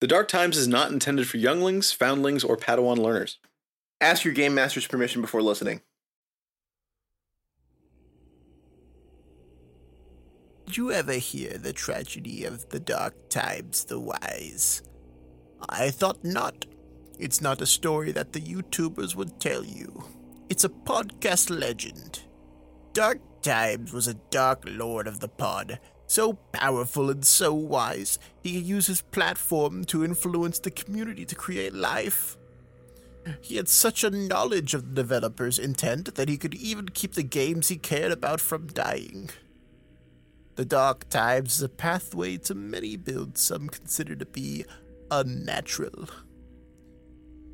The Dark Times is not intended for younglings, foundlings, or Padawan learners. Ask your game master's permission before listening. Did you ever hear the tragedy of the Dark Times the Wise? I thought not. It's not a story that the YouTubers would tell you. It's a podcast legend. Dark Times was a dark lord of the pod, so powerful and so wise, he could use his platform to influence the community to create life. He had such a knowledge of the developer's intent that he could even keep the games he cared about from dying. The Dark Times is a pathway to many builds some consider to be unnatural.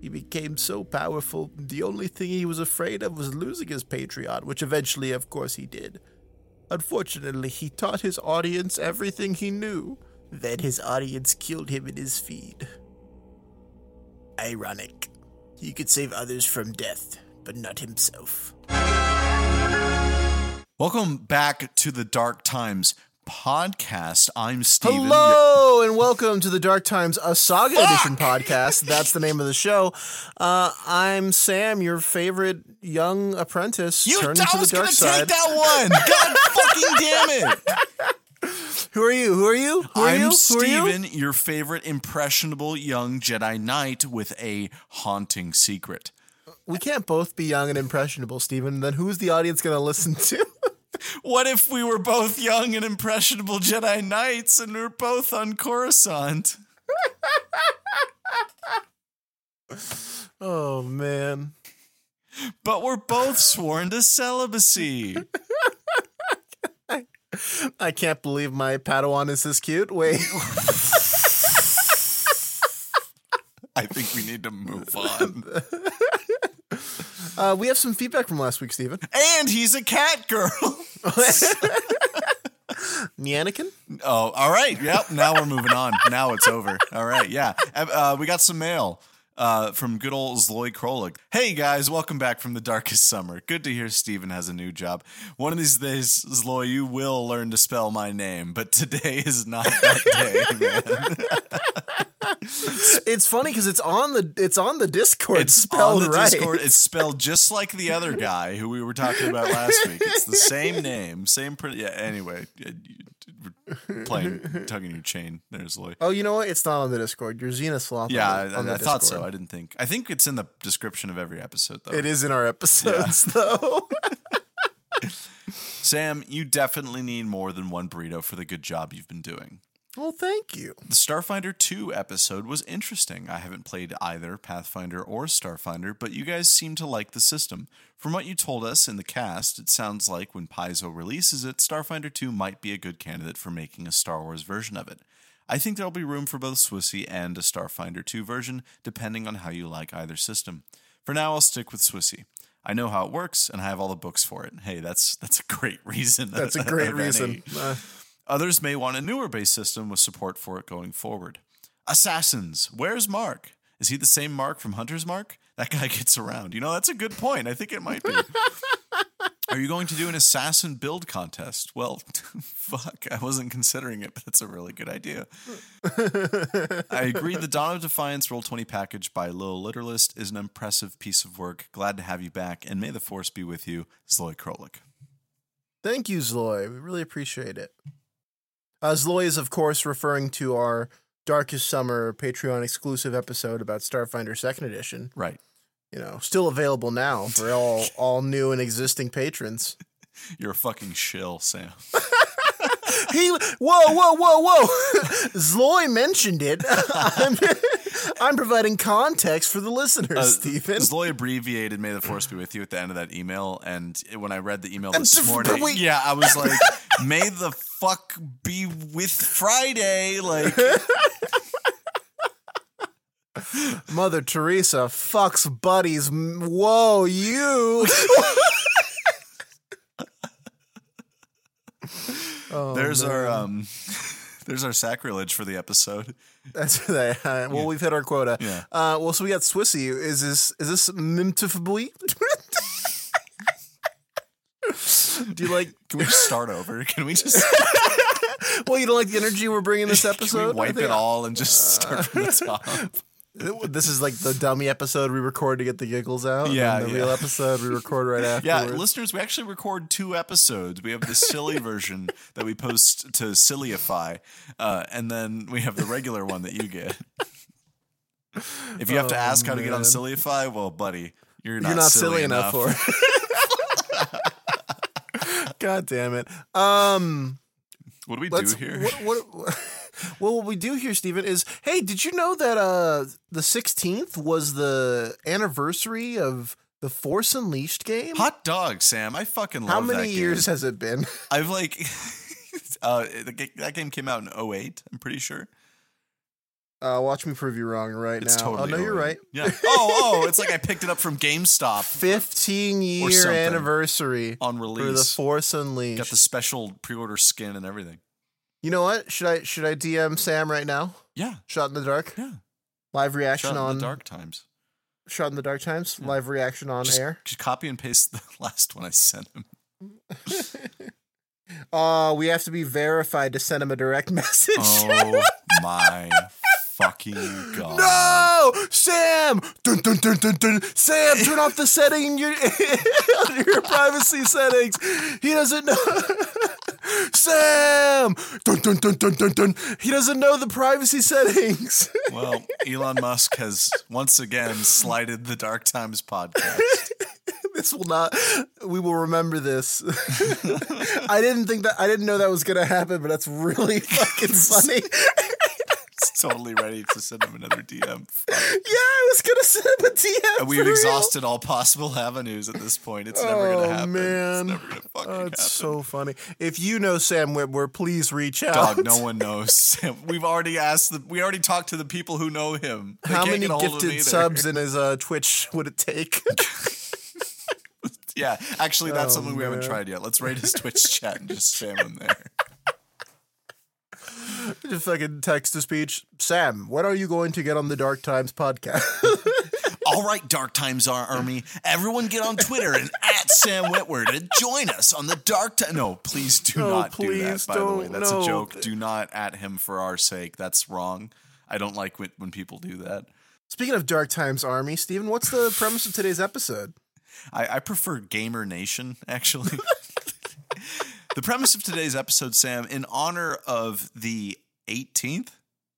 He became so powerful, the only thing he was afraid of was losing his Patreon, which eventually, of course, he did. Unfortunately, he taught his audience everything he knew. Then his audience killed him in his feed. Ironic. He could save others from death, but not himself. Welcome back to the Dark Times podcast. I'm Stephen. Hello and welcome to the Dark Times a Saga Edition podcast. That's the name of the show. Uh, I'm Sam, your favorite young apprentice You, turned I to the was gonna side. take that one. God fucking damn it! Who are you? Who are you? Who are I'm you? Who are you? Stephen, your favorite impressionable young Jedi Knight with a haunting secret. We can't both be young and impressionable, Stephen. Then who's the audience going to listen to? What if we were both young and impressionable Jedi Knights and we are both on Coruscant? oh man. But we're both sworn to celibacy. I can't believe my Padawan is this cute. Wait. I think we need to move on. Uh, we have some feedback from last week, Stephen. And he's a cat girl. Nyanakin? Oh, all right. Yep. Now we're moving on. Now it's over. All right. Yeah. Uh, we got some mail uh, from good old Zloy Krolik. Hey guys, welcome back from the darkest summer. Good to hear Steven has a new job. One of these days, Zloy, you will learn to spell my name, but today is not that day, man. It's funny because it's on the it's on the Discord It's spelled on the right. Discord. It's spelled just like the other guy who we were talking about last week. It's the same name, same print. Yeah. Anyway, we're playing tugging your chain. There's Zloy. Oh, you know what? It's not on the Discord. You're ZenithSloth. Yeah, on I, the, on the I thought so. I didn't think. I think it's in the description of every episode, though. It is in our episodes, though. Sam, you definitely need more than one burrito for the good job you've been doing. Well, thank you. The Starfinder 2 episode was interesting. I haven't played either Pathfinder or Starfinder, but you guys seem to like the system. From what you told us in the cast, it sounds like when Paizo releases it, Starfinder 2 might be a good candidate for making a Star Wars version of it. I think there'll be room for both Swissy and a Starfinder 2 version, depending on how you like either system. For now, I'll stick with Swissy. I know how it works, and I have all the books for it. Hey, that's that's a great reason. That's a great reason. Uh, Others may want a newer base system with support for it going forward. Assassins. Where's Mark? Is he the same Mark from Hunter's Mark? That guy gets around. You know, that's a good point. I think it might be. Are you going to do an assassin build contest? Well, fuck, I wasn't considering it, but that's a really good idea. I agree. The Dawn of Defiance Roll20 package by Lil Literalist is an impressive piece of work. Glad to have you back, and may the force be with you, Zloy Krolik. thank you, Zloy. We really appreciate it. Uh, Zloy is, of course, referring to our Darkest Summer Patreon exclusive episode about Starfinder Second Edition. Right. You know, still available now for all all new and existing patrons. You're a fucking shill, Sam. He, whoa, whoa, whoa, whoa! Zloy mentioned it. I'm, providing context for the listeners, Uh, Stephen. Zloy abbreviated "May the Force be with you" at the end of that email, and when I read the email this morning, wait. yeah, I was like, "May the fuck be with Friday." Like, Mother Teresa fucks buddies. Whoa, you! oh, there's our um, there's our sacrilege for the episode. That's that. Uh, well, we've hit our quota. Yeah. Uh, well, so we got Swissy. Is this is this Mimtifabui? Do you like? Can we just start over? Can we just? well, you don't like the energy we're bringing this episode? Wipe it all and just start from the top? This is like the dummy episode we record to get the giggles out. Yeah, the yeah. real episode we record right after. Yeah, listeners, we actually record two episodes. We have the silly version that we post to Sillyify, uh, and then we have the regular one that you get. If you have to Oh, ask how to get on. Sillyify, well, buddy, you're not, You're not silly, enough, for it. God damn it. Um, What do we do here? What, what, well, what we do here, Stephen, is hey, did you know that uh the 16th was the anniversary of the Force Unleashed game? Hot dog, Sam. I fucking love that. How many years has it been? I've like uh that game came out in 08, I'm pretty sure. Uh, watch me prove you wrong right It's now. totally oh no, you're right. Yeah. Oh, oh, it's like I picked it up from GameStop 15 year anniversary on for the. Force Unleashed. Got the special pre-order skin and everything. You know what? Should I should I DM Sam right now? Yeah. Shot in the dark. Yeah. Live reaction Shot in on the dark times. Shot in the dark times. Live reaction on Just, air. just copy and paste the last one I sent him. Uh, we have to be verified to send him a direct message. Oh my fucking god. No, Sam! Dun, dun, dun, dun, dun. Sam, turn off the setting in your your privacy settings. He doesn't know. Sam! Dun, dun, dun, dun, dun, dun. He doesn't know the privacy settings. Well, Elon Musk has once again slighted the Dark Times podcast. this will not. We will remember this. I didn't think that. I didn't know that was gonna happen, but that's really fucking funny. Totally ready to send him another DM. yeah, I was gonna send him a DM. And we've for real. exhausted all possible avenues at this point. It's never Oh, gonna happen. man. It's never gonna fucking Oh, happen. it's so funny. If you know Sam Witwer, please reach out. Dog, no one knows. Sam. We've already asked the we already talked to the people who know him. They How many get a hold of him gifted subs in his uh, Twitch would it take? Yeah, actually that's Oh, something we haven't tried yet. Let's raid his Twitch chat and just spam him there. Just fucking text to speech. Sam, when are you going to get on the Dark Times podcast? All right, Dark Times Ar- Army, everyone get on Twitter and at Sam Witwer to join us on the Dark Time. No, please do No, not do that. By the way, that's No. a joke. Do not at him for our sake. That's wrong. I don't like when, when people do that. Speaking of Dark Times Army, Stephen, what's the premise of today's episode? I, I prefer Gamer Nation, actually. the premise of today's episode, Sam, in honor of the 18th.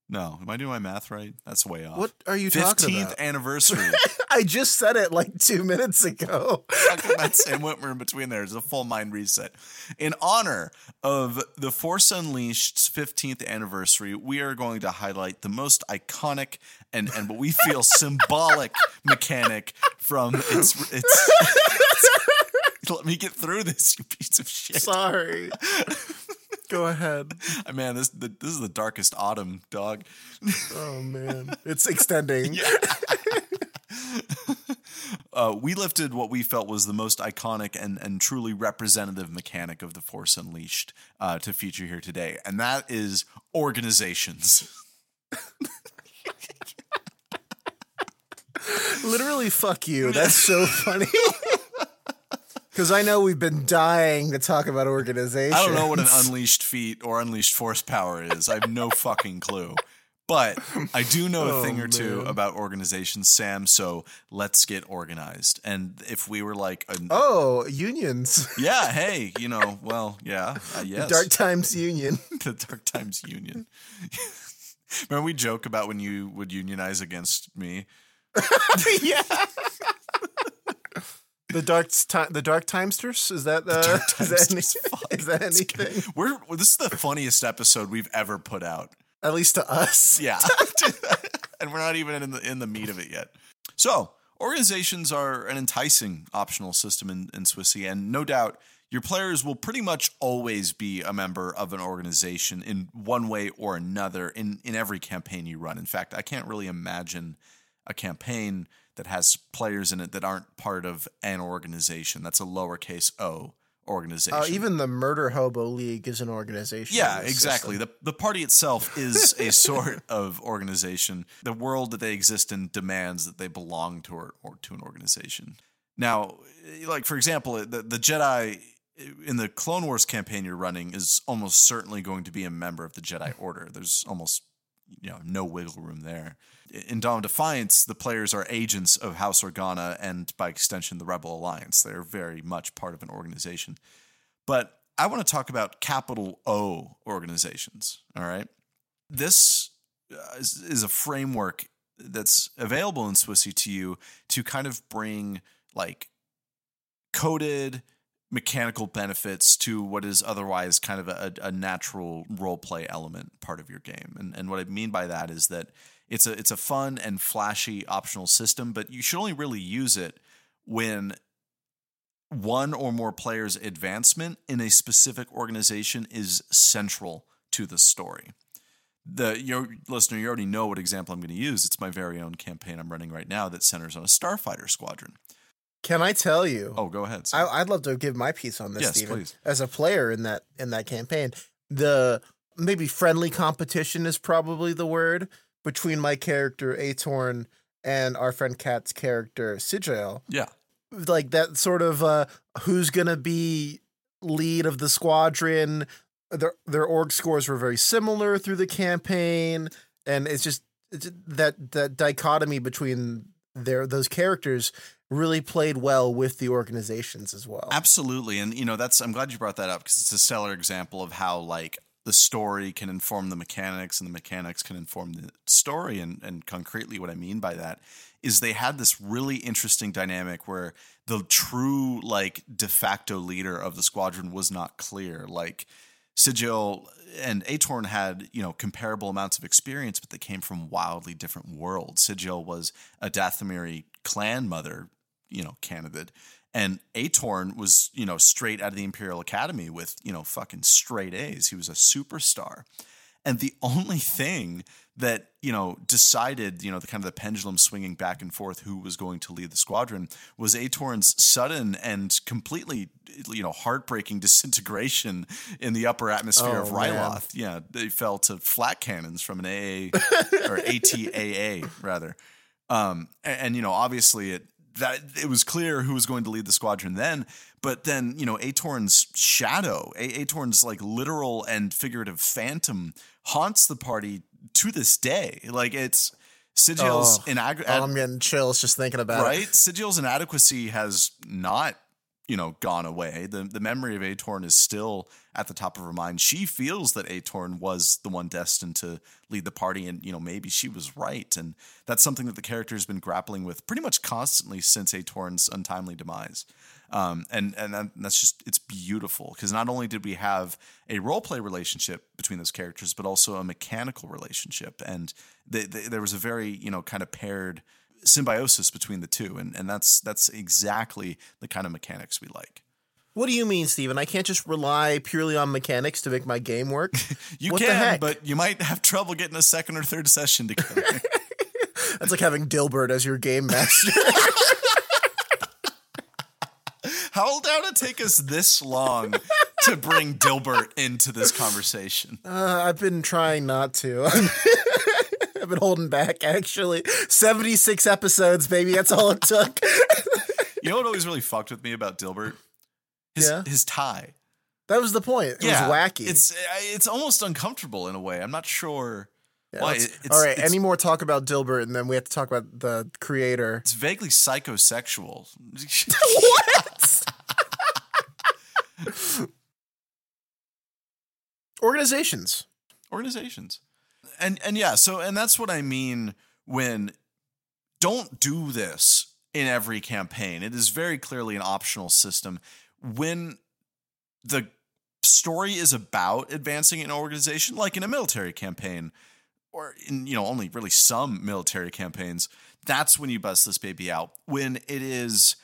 No, am I doing my math right? That's way off. What are you talking about? 15th about? anniversary. I just said it like two minutes ago. talking about Sam Witwer in between there is a full mind reset. In honor of the Force Unleashed's 15th anniversary, we are going to highlight the most iconic and, and what we feel symbolic mechanic from its, its Let me get through this, you piece of shit. Sorry. Go ahead. Man, this the, this is the darkest autumn, dog. Oh man, it's extending. Uh, we lifted what we felt was the most iconic and, and truly representative mechanic of the Force Unleashed uh, to feature here today, and that is organizations. Literally, fuck you. That's so funny. Because I know we've been dying to talk about organization. I don't know what an unleashed feat or unleashed force power is. I have no fucking clue. But I do know a Oh, thing or two man. about organizations, Sam. So let's get organized. And if we were like, a, Oh, unions. yeah, hey, you know, well, yeah, uh, yes, Dark Times Union. the Dark Times Union. Remember we joke about when you would unionize against me? yeah. The dark time, the dark timesters is that uh, Dark is that, any- is that anything? We're this is the funniest episode we've ever put out. At least to us. Yeah. and we're not even in the in the meat of it yet. So, organizations are an enticing optional system in, in Swissy, and no doubt your players will pretty much always be a member of an organization in one way or another in, in every campaign you run. In fact, I can't really imagine a campaign that has players in it that aren't part of an organization. That's a lowercase o organization. Uh, even the Murder Hobo League is an organization. Yeah, exactly. system. The the party itself is a sort of organization. The world that they exist in demands that they belong to or, or to an organization. Now, like for example, the, the Jedi in the Clone Wars campaign you're running is almost certainly going to be a member of the Jedi Order. There's almost you know no wiggle room there. In Dawn of Defiance, the players are agents of House Organa and by extension the Rebel Alliance. They're very much part of an organization. But I want to talk about capital O organizations. All right. This uh, is, is a framework that's available in Swissy to you to kind of bring like coded mechanical benefits to what is otherwise kind of a, a natural role play element part of your game. And, and what I mean by that is that it's a it's a fun and flashy optional system, but you should only really use it when one or more players' advancement in a specific organization is central to the story. The your listener, you already know what example I'm going to use. It's my very own campaign I'm running right now that centers on a starfighter squadron. Can I tell you? Oh, go ahead. I, would love to give my piece on this, yes, Stephen. Please. As a player in that in that campaign, the maybe friendly competition is probably the word between my character Atorn and our friend Kat's character Sijael. Yeah, like that sort of uh, who's gonna be lead of the squadron. Their their org scores were very similar through the campaign, and it's just it's that that dichotomy between their those characters really played well with the organizations as well. Absolutely. And you know, that's I'm glad you brought that up because it's a stellar example of how like the story can inform the mechanics and the mechanics can inform the story and and concretely what I mean by that is they had this really interesting dynamic where the true like de facto leader of the squadron was not clear. Like Sigil and Atorn had, you know, comparable amounts of experience, but they came from wildly different worlds. Sigil was a Dathomiri clan mother you know, candidate. And Atorn was, you know, straight out of the Imperial Academy with, you know, fucking straight A's. He was a superstar. And the only thing that, you know, decided, you know, the kind of the pendulum swinging back and forth who was going to lead the squadron was Atorn's sudden and completely, you know, heartbreaking disintegration in the upper atmosphere Oh, of man. Yeah, they fell to flak cannons from an AA or ATAA rather. Um, and, and, you know, obviously it that it was clear who was going to lead the squadron then. But then, you know, Atorn's shadow, A- Atorn's like literal and figurative phantom haunts the party to this day. Like it's Sigil's Oh, inag- Oh, I'm getting chills just thinking about right? it. Sigil's inadequacy has not, you know, gone away. The the memory of Atorn is still at the top of her mind. She feels that Atorn was the one destined to lead the party, and you know, maybe she was right. And that's something that the character has been grappling with pretty much constantly since Atorn's untimely demise. Um, and and that, that's just it's beautiful because not only did we have a role play relationship between those characters, but also a mechanical relationship, and they, they, there was a very you know kind of paired symbiosis between the two, and and that's that's exactly the kind of mechanics we like. What do you mean, Stephen? I can't just rely purely on mechanics to make my game work. You What can, but you might have trouble getting a second or third session together. That's like having Dilbert as your game master. How did it take us this long to bring Dilbert into this conversation? Uh, I've been trying not to. I've been holding back, actually. 76 episodes, baby. That's all it took. You know what always really fucked with me about Dilbert? His Yeah? his tie. That was the point. It was wacky. It's uh, it's almost uncomfortable in a way. I'm not sure Yeah, why. It's, all right, any more talk about Dilbert, and then we have to talk about the creator. it's vaguely psychosexual. What? Organizations. organizations and and yeah so and that's what i mean when don't do this in every campaign. It is very clearly an optional system. When the story is about advancing an organization like in a military campaign or in you know only really some military campaigns that's when you bust this baby out. When it is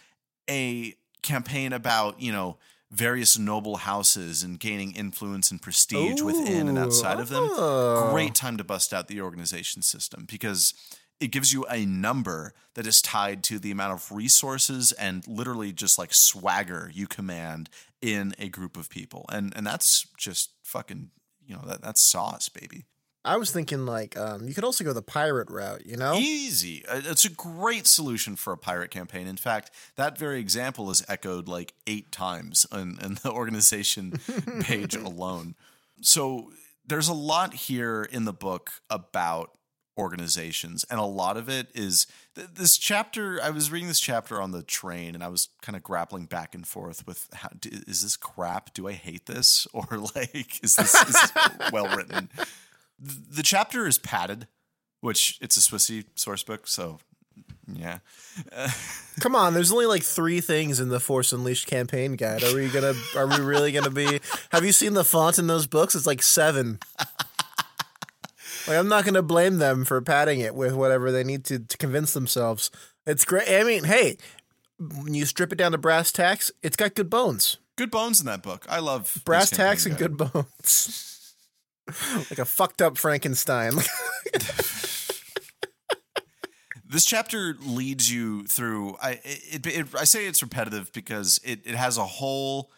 a campaign about you know various noble houses and gaining influence and prestige within and outside of them. Oh. great time to bust out the organization system because it gives you a number that is tied to the amount of resources and literally just like swagger you command in a group of people. And and that's just fucking you know that that's sauce baby I was thinking like um, you could also go the pirate route, you know? Easy. Uh, It's a great solution for a pirate campaign. In fact, that very example is echoed like eight times in, in the organization page alone. So there's a lot here in the book about organizations, and a lot of it is th- this chapter. I was reading this chapter on the train, and I was kind of grappling back and forth with how, d- is this crap? Do I hate this? Or like, is this, is this well written? The chapter is padded, which it's a Swissy source book, so yeah. Come on, there's only like three things in the Force Unleashed campaign guide. Are we gonna? Are we really gonna be? Have you seen the font in those books? It's like seven. Like I'm not gonna blame them for padding it with whatever they need to to convince themselves. It's great. I mean, hey, when you strip it down to brass tacks, it's got good bones. Good bones in that book. I love Brass tacks and campaign good bones. like a fucked up Frankenstein. This chapter leads you through. I it, it, I say it's repetitive because it it has a whole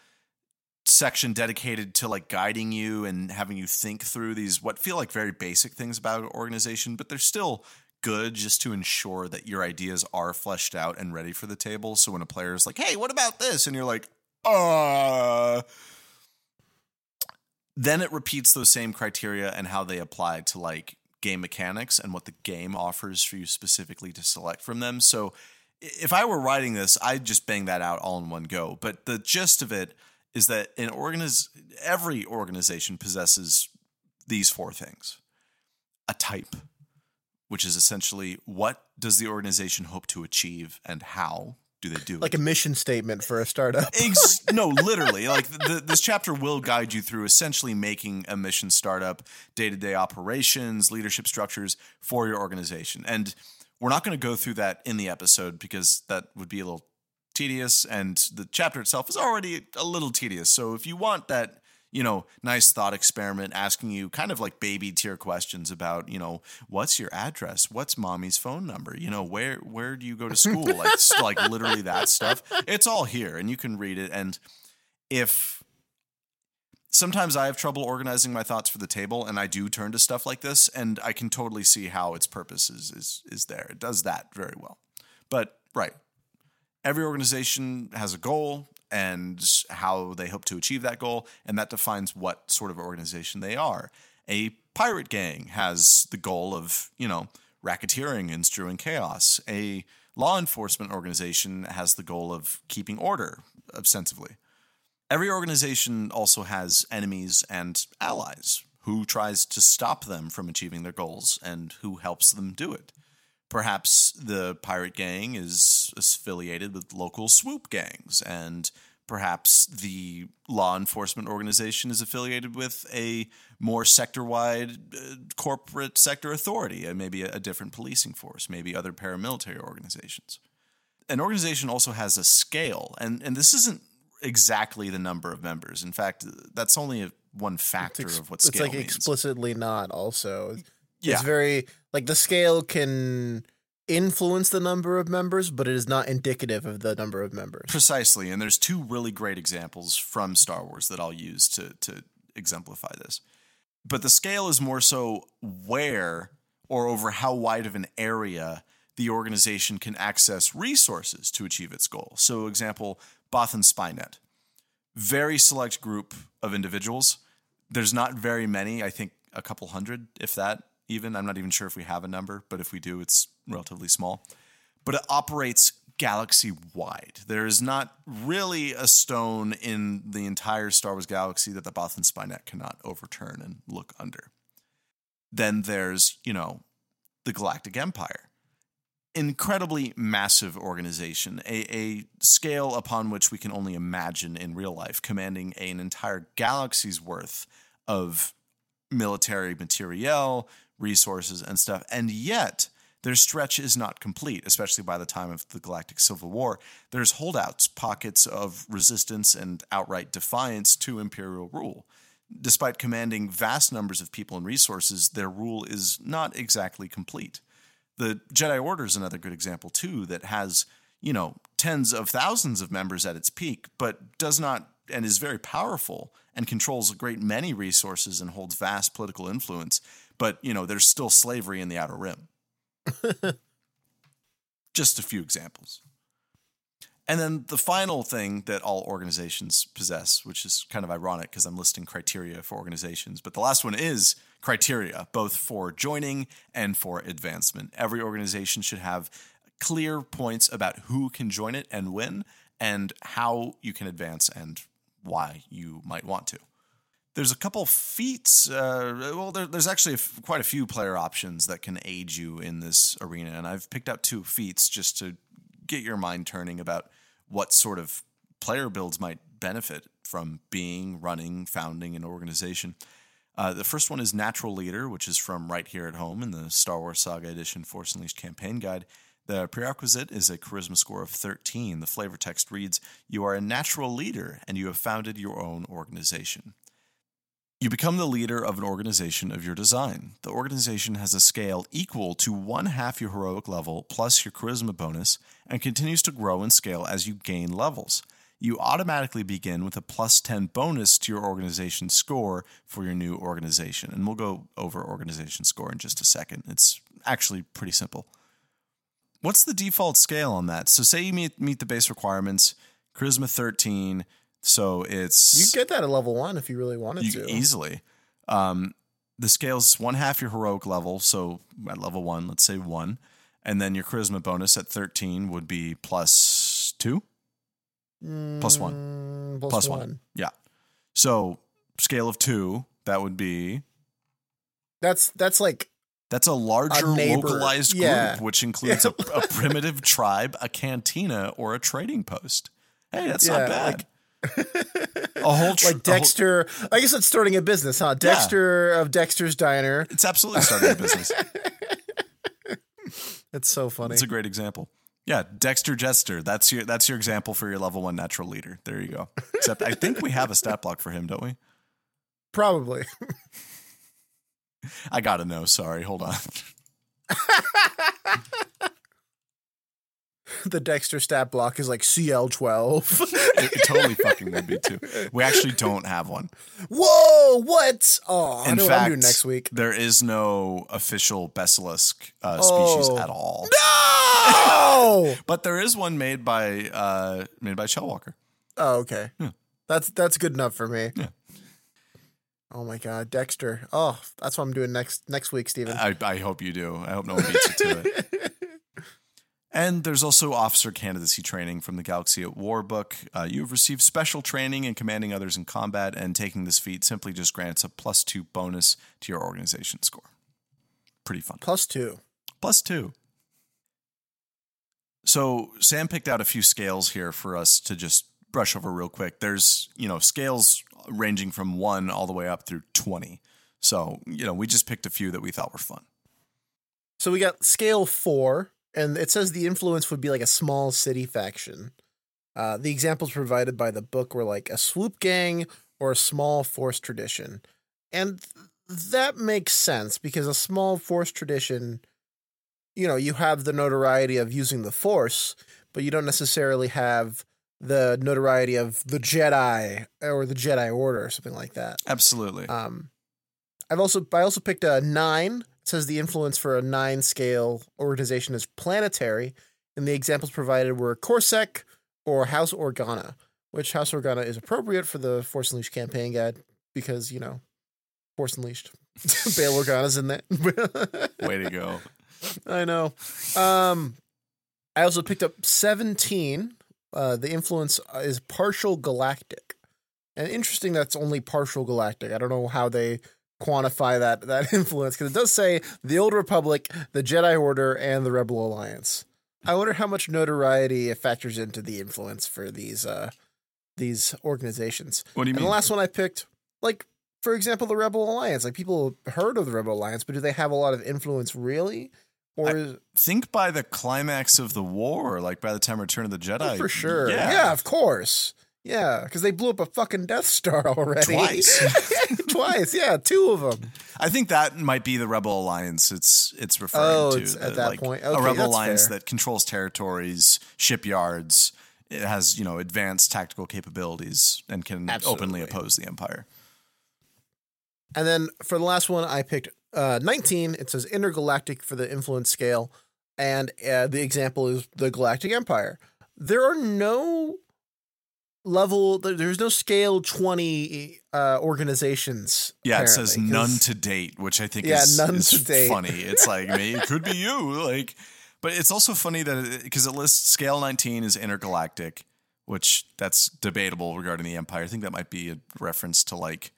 section dedicated to like guiding you and having you think through these what feel like very basic things about an organization, but they're still good just to ensure that your ideas are fleshed out and ready for the table. So when a player is like, "Hey, what about this?" and you're like, "Uh," then it repeats those same criteria and how they apply to like game mechanics and what the game offers for you specifically to select from them. So if I were writing this, I'd just bang that out all in one go. But the gist of it is that an organiz- every organization possesses these four things. A type, which is essentially what does the organization hope to achieve and how do they do like it? a mission statement for a startup. Ex- no, literally. Like the, this chapter will guide you through essentially making a mission startup, day to day operations, leadership structures for your organization. And we're not going to go through that in the episode because that would be a little tedious, and the chapter itself is already a little tedious. So if you want that, you know, nice thought experiment asking you kind of like baby tier questions about, you know, what's your address? What's mommy's phone number? You know, where where do you go to school? Like like literally that stuff. It's all here and you can read it and if sometimes I have trouble organizing my thoughts for the table and I do turn to stuff like this and I can totally see how its purpose is is, is there. It does that very well. But right. Every organization has a goal and how they hope to achieve that goal, and that defines what sort of organization they are. A pirate gang has the goal of, you know, racketeering and strewing chaos. A law enforcement organization has the goal of keeping order ostensibly. Every organization also has enemies and allies. Who tries to stop them from achieving their goals and who helps them do it? Perhaps the pirate gang is affiliated with local swoop gangs, and perhaps the law enforcement organization is affiliated with a more sector wide uh, corporate sector authority, and maybe a, a different policing force, maybe other paramilitary organizations. An organization also has a scale, and, and this isn't exactly the number of members. In fact, that's only a, one factor Ex- of what scale it's like means. explicitly not also Yeah. it's very like the scale can influence the number of members but it is not indicative of the number of members Precisely, and there's two really great examples from Star Wars that I'll use to to exemplify this. But the scale is more so where or over how wide of an area the organization can access resources to achieve its goal. So, example, Bothan Spynet. Very select group of individuals. There's not very many, I think a couple hundred, if that even. I'm not even sure if we have a number, but if we do, it's relatively small but it operates galaxy wide. There is not really a stone in the entire Star Wars galaxy that the Bothan Spynet cannot overturn and look under. Then there's, you know, the Galactic Empire. Incredibly massive organization, a, a scale upon which we can only imagine in real life, commanding an entire galaxy's worth of military materiel, resources, and stuff. And yet, their stretch is not complete, especially by the time of the Galactic Civil War. There's holdouts, pockets of resistance and outright defiance to Imperial rule. Despite commanding vast numbers of people and resources, their rule is not exactly complete. The Jedi Order is another good example, too, that has, you know, tens of thousands of members at its peak, but does not and is very powerful and controls a great many resources and holds vast political influence, but you know, there's still slavery in the Outer Rim. Just a few examples. And then the final thing that all organizations possess, which is kind of ironic because I'm listing criteria for organizations, but the last one is criteria, both for joining and for advancement. Every organization should have clear points about who can join it and when, and how you can advance and why you might want to. There's a couple feats. Uh, well, there, there's actually a f- quite a few player options that can aid you in this arena, and I've picked out two feats just to get your mind turning about what sort of player builds might benefit from being, running, founding an organization. Uh, the first one is Natural Leader, which is from right here at home in the Star Wars Saga Edition Force Unleashed campaign guide. The prerequisite is a charisma score of 13. The flavor text reads You are a natural leader and you have founded your own organization. You become the leader of an organization of your design. The organization has a scale equal to one half your heroic level plus your charisma bonus and continues to grow in scale as you gain levels. You automatically begin with a plus 10 bonus to your organization score for your new organization. And we'll go over organization score in just a second. It's actually pretty simple. What's the default scale on that? So, say you meet, meet the base requirements, charisma 13, so it's You get that at level one if you really wanted you to. easily. Um, the scale's one half your heroic level, so at level one, let's say one, and then your charisma bonus at thirteen would be plus two, plus one, Mm, plus plus one. one. Yeah. So scale of two, that would be That's that's like that's a larger neighbor. localized group, Yeah. which includes a, a primitive tribe, a cantina, or a trading post. Hey, that's Yeah, not bad. like- a whole tr- like a whole- Dexter. I guess it's starting a business, huh? Dexter of Dexter's Diner. it's absolutely starting a business. It's so funny. It's a great example. Yeah, Dexter Jettster. That's your that's your example for your level one natural leader. There you go. Except I think we have a stat block for him, don't we? Probably. I gotta know. Sorry, hold on. the Dexter stat block is like CL12. It, it totally fucking would be too. We actually don't have one. Whoa, what? Oh, I In fact, I'm doing next week. there is no official Besalisk uh, species Oh. at all. No! But there is one made by uh, made by Shellwalker. oh, okay. Yeah. That's that's good enough for me. Yeah. Oh my god, Dexter. Oh, that's what I'm doing next next week, Stephen. I, I hope you do. I hope no one beats you to it. And there's also officer candidacy training from the Galaxy at War book. Uh, you have received special training in commanding others in combat, and taking this feat simply just grants a plus two bonus to your organization score. Pretty fun. Plus two. Plus two. So Sam picked out a few scales here for us to just brush over real quick. There's, you know, scales ranging from one all the way up through 20. So, you know, we just picked a few that we thought were fun. So we got scale four, and it says the influence would be like a small city faction. Uh, the examples provided by the book were like a swoop gang or a small force tradition. And th- that makes sense because a small force tradition, you know, you have the notoriety of using the force, but you don't necessarily have the notoriety of the Jedi or the Jedi Order or something like that. Absolutely. Um, I've also I also picked a nine. Says the influence for a nine scale organization is planetary, and the examples provided were CorSec or House Organa, which House Organa is appropriate for the Force Unleashed campaign guide because you know Force Unleashed. Bail Organa's in that. Way to go. I know. Um, I also picked up 17. Uh, the influence is partial galactic. And interesting that's only partial galactic. I don't know how they quantify that that influence because it does say the Old Republic, the Jedi Order, and the Rebel Alliance. I wonder how much notoriety it factors into the influence for these uh these organizations. What do you And mean? the last one I picked, like for example, the Rebel Alliance. Like people heard of the Rebel Alliance, but do they have a lot of influence really? Or I- Think by the climax of the war, like by the time Return of the Jedi. for sure? Yeah. Yeah, of course. Yeah, because they blew up a fucking Death Star already. Twice. Twice, yeah, two of them. I think that might be the Rebel Alliance. It's it's referring Oh, to it's at that like, point. a Rebel Alliance fair. that controls territories, shipyards. It has you know advanced tactical capabilities and can Absolutely. openly oppose the Empire. And then for the last one, I picked uh, 19, it says intergalactic for the influence scale, and uh, the example is the Galactic Empire. There are no level, there- there's no scale 20 uh, organizations. Yeah, it says none to date, which I think Yeah, is, none is to date. funny. It's like it could be you, like, but it's also funny that because it, lists scale 19 is intergalactic, which that's debatable regarding the empire. I think that might be a reference to like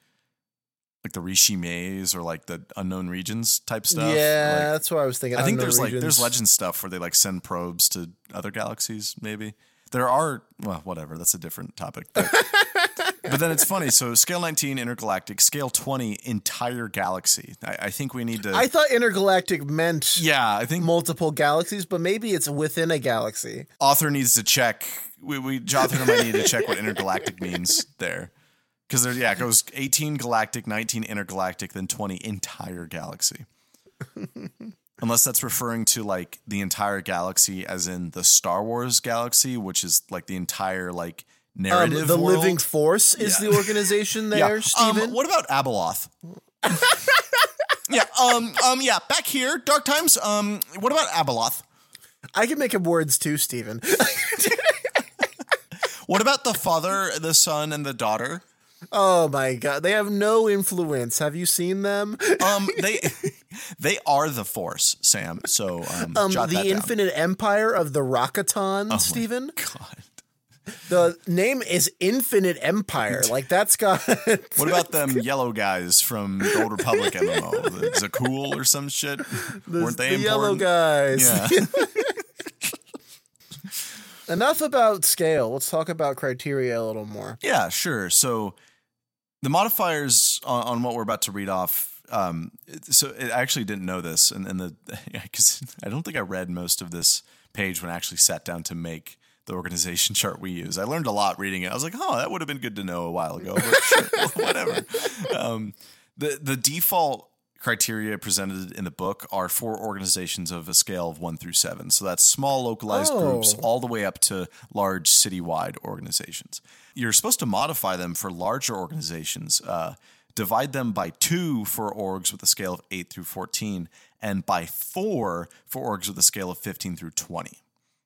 like the Rishi Maze or like the unknown regions type stuff. Yeah, Like, that's what I was thinking. I think there's like there's legend stuff where they like send probes to other galaxies. Maybe there are well, whatever. That's a different topic. But, but then it's funny. So scale 19 intergalactic, scale 20 entire galaxy. I, I think we need to. I thought intergalactic meant yeah, I think multiple galaxies, but maybe it's within a galaxy. author needs to check. We, we Jonathan might need to check what intergalactic means there. Because there, yeah, it goes 18 galactic, 19 intergalactic, then 20 entire galaxy. Unless that's referring to like the entire galaxy, as in the Star Wars galaxy, which is like the entire like Um, narrative. the world. Living Force is Yeah. the organization Yeah. there, Um, what about Abeloth? yeah. Um. Um. Yeah. Back here, Dark Times. Um. What about Abeloth? I can make up words too, Stephen. What about the father, the son, and the daughter? Oh my god, they have no influence. Have you seen them? Um, they they are the Force, Sam. So um, Um, jot the. Oh Infinite Empire of the Rakatan, Stephen. God. The name is Infinite Empire. Like that's got. What about them yellow guys from the Old Republic MMO? The Zakuul or some shit? Weren't they the yellow guys? Yeah. Enough about scale. Let's talk about criteria a little more. yeah, sure. So the modifiers on, on what we're about to read off. Um, so I actually didn't know this, and, and the because I don't think I read most of this page when I actually sat down to make the organization chart we use. I learned a lot reading it. I was like, oh, that would have been good to know a while ago, sure, whatever. Um, the the default criteria presented in the book are for organizations of a scale of one through seven. So that's small localized groups Oh. all the way up to large citywide organizations. You're supposed to modify them for larger organizations. Uh, divide them by two for orgs with a scale of 8 through 14 and by four for orgs with a scale of 15 through 20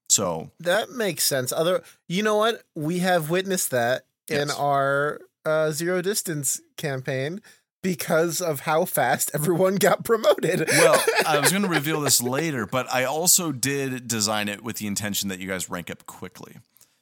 so That makes sense. Other, you know what? We have witnessed that in our uh, zero distance campaign because of how fast everyone got promoted. well i was going to reveal this later but i also did design it with the intention that you guys rank up quickly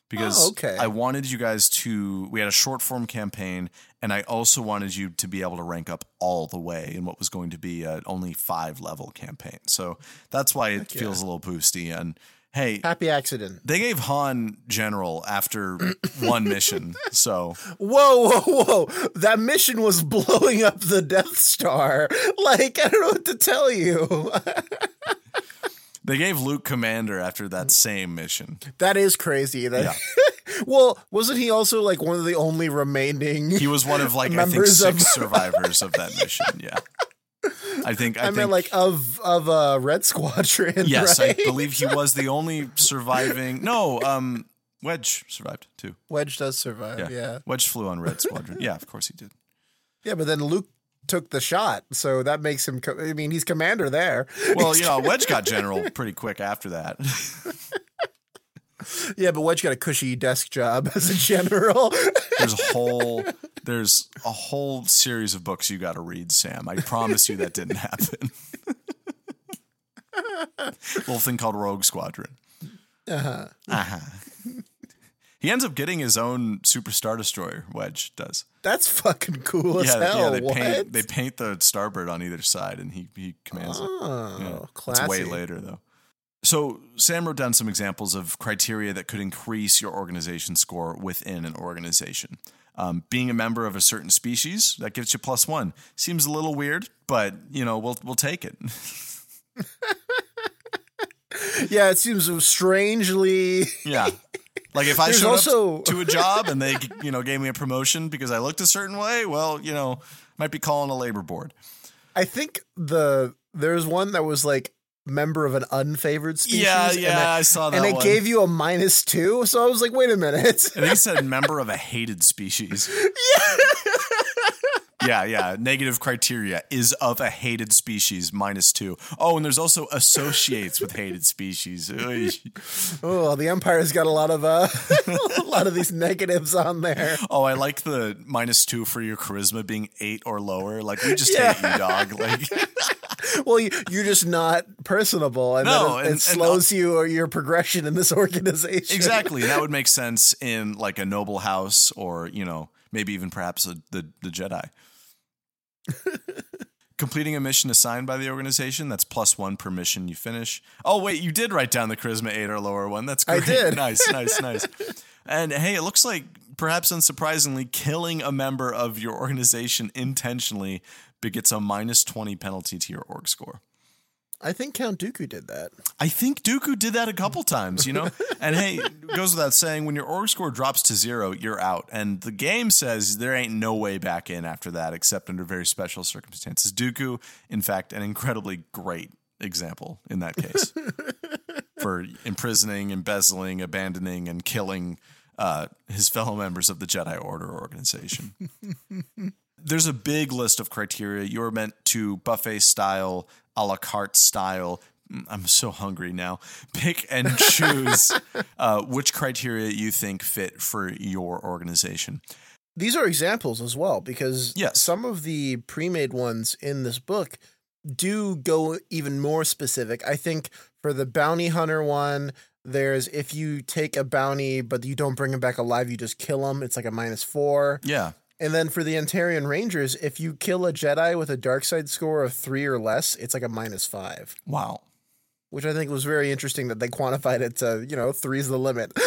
because Oh, okay. i wanted you guys to we had a short form campaign and i also wanted you to be able to rank up all the way in what was going to be a only five level campaign so that's why it feels a little boosty and hey Happy accident. They gave Han general after one mission. So Whoa, whoa, whoa. That mission was blowing up the Death Star. Like, I don't know what to tell you. they gave Luke commander after that same mission. that is crazy. That Well, wasn't he also like one of the only remaining He was one of like I think six of- survivors of that mission. Yeah. I think I, I, think meant like of of uh Red Squadron. yes, right? I believe he was the only surviving. No, um Wedge survived too. Wedge does survive, Yeah. yeah. Wedge flew on Red Squadron. Yeah, of course he did. Yeah, but then Luke took the shot, so that makes him. Co- I mean, he's commander there. Well, you know, Wedge got general pretty quick after that. Yeah, but Wedge got a cushy desk job as a general. There's a whole there's a whole series of books you got to read, Sam. I promise you that didn't happen. Little thing called Rogue Squadron. uh-huh. Uh-huh. He ends up getting his own Super Star Destroyer. Wedge does. That's fucking cool as yeah, hell. yeah. They what? paint they paint the starboard on either side, and he he commands it. oh, Yeah. classy. It's way later though. So Sam wrote down some examples of criteria that could increase your organization score within an organization. Um, being a member of a certain species that gives you plus one. Seems a little weird, but you know we'll we'll take it. Yeah, it seems strangely. yeah, like if I There's showed also- up to a job and they you know gave me a promotion because I looked a certain way, well you know might be calling a labor board. I think the there's one that was like member of an unfavored species. Yeah, and yeah, it- I saw that and it one. gave you a minus two. So I was like, wait a minute. I think it said member of a hated species. yeah, yeah. Negative criteria is of a hated species minus two. Oh, and there's also associates with hated species. Oh, the Empire's got a lot of uh, a lot of these negatives on there. Oh, I like the minus two for your charisma being eight or lower. Like we just Yeah. hate you, dog. Like Well, you, you're just not personable, and No, then it, and- it and- slows you or your progression in this organization. exactly, that would make sense in like a noble house, or you know, maybe even perhaps a, the the Jedi. Completing a mission assigned by the organization, that's plus one per mission you finish. Oh, wait, you did write down the Charisma 8 or lower one. That's I great. did. nice, nice, nice. And hey, it looks like perhaps unsurprisingly, killing a member of your organization intentionally begets a minus 20 penalty to your org score. I think Count Dooku did that. I think Dooku did that a couple times, you know? and hey, it goes without saying, when your org score drops to zero, you're out. And the game says there ain't no way back in after that, except under very special circumstances. Dooku, in fact, an incredibly great example in that case for imprisoning, embezzling, abandoning, and killing uh, his fellow members of the Jedi Order organization. There's a big list of criteria. You're meant to buffet style, a la carte style. Mm, I'm so hungry now. Pick and choose uh, which criteria you think fit for your organization. These are examples as well, because Yes. some of the pre-made ones in this book do go even more specific. I think for the bounty hunter one, there's if you take a bounty but you don't bring him back alive, you just kill him. It's like a minus four. Yeah. And then for the Antarian Rangers, if you kill a Jedi with a dark side score of three or less, it's like a minus five. Wow. Which I think was very interesting that they quantified it to, you know, three's the limit.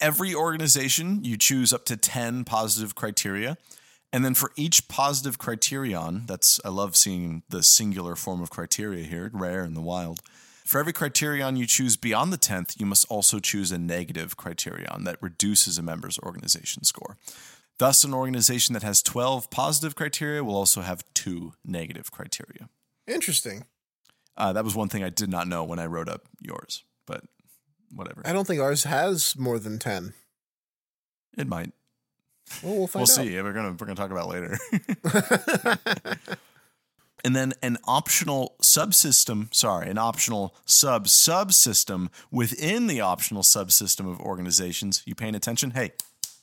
Every organization, you choose up to 10 positive criteria. And then for each positive criterion, that's, I love seeing the singular form of criteria here, rare in the wild. For every criterion you choose beyond the 10th, you must also choose a negative criterion that reduces a member's organization score. Thus, an organization that has 12 positive criteria will also have two negative criteria. Interesting. Uh, that was one thing I did not know when I wrote up yours, but whatever. I don't think ours has more than 10. It might. Well, we'll find we'll out. see. We're gonna we're gonna talk about it later. and then an optional subsystem. Sorry, an optional sub subsystem within the optional subsystem of organizations. You paying attention? Hey,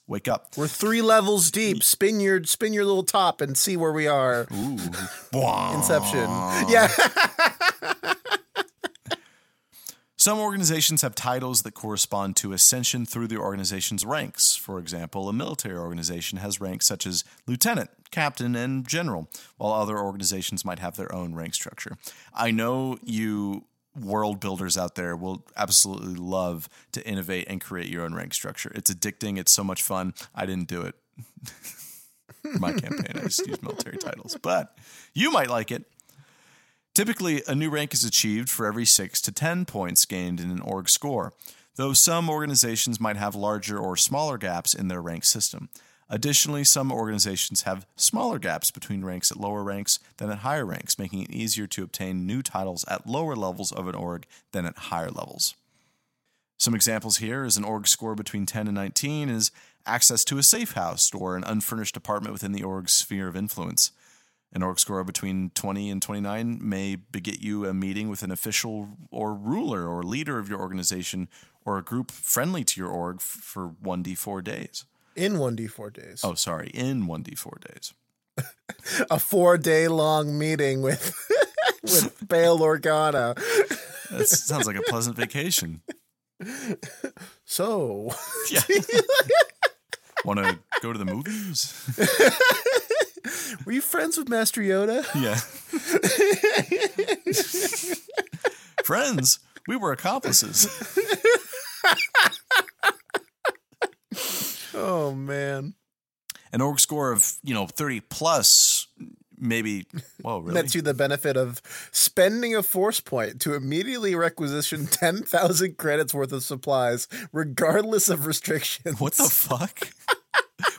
wake up! We're three levels deep. Spin your spin your little top and see where we are. Ooh, Inception. Yeah. Some organizations have titles that correspond to ascension through the organization's ranks. For example, a military organization has ranks such as lieutenant, captain, and general, while other organizations might have their own rank structure. I know you world builders out there will absolutely love to innovate and create your own rank structure. It's addicting, it's so much fun. I didn't do it. My campaign, I just used military titles, but you might like it. Typically, a new rank is achieved for every 6 to 10 points gained in an org score, though some organizations might have larger or smaller gaps in their rank system. Additionally, some organizations have smaller gaps between ranks at lower ranks than at higher ranks, making it easier to obtain new titles at lower levels of an org than at higher levels. Some examples here is an org score between 10 and 19 is access to a safe house or an unfurnished apartment within the org's sphere of influence. An org score between 20 and 29 may beget you a meeting with an official or ruler or leader of your organization or a group friendly to your org for 1d4 days. In 1d4 days. Oh, sorry, in 1d4 days. A four day long meeting with with Bail Organa. That sounds like a pleasant vacation. So, Yeah. Want to go to the movies? were you friends with Master Yoda? Yeah. Friends, we were accomplices. Oh, man. An org score of, you know, 30 plus, maybe, whoa, really? Nets you the benefit of spending a force point to immediately requisition 10,000 credits worth of supplies, regardless of restrictions. What the fuck?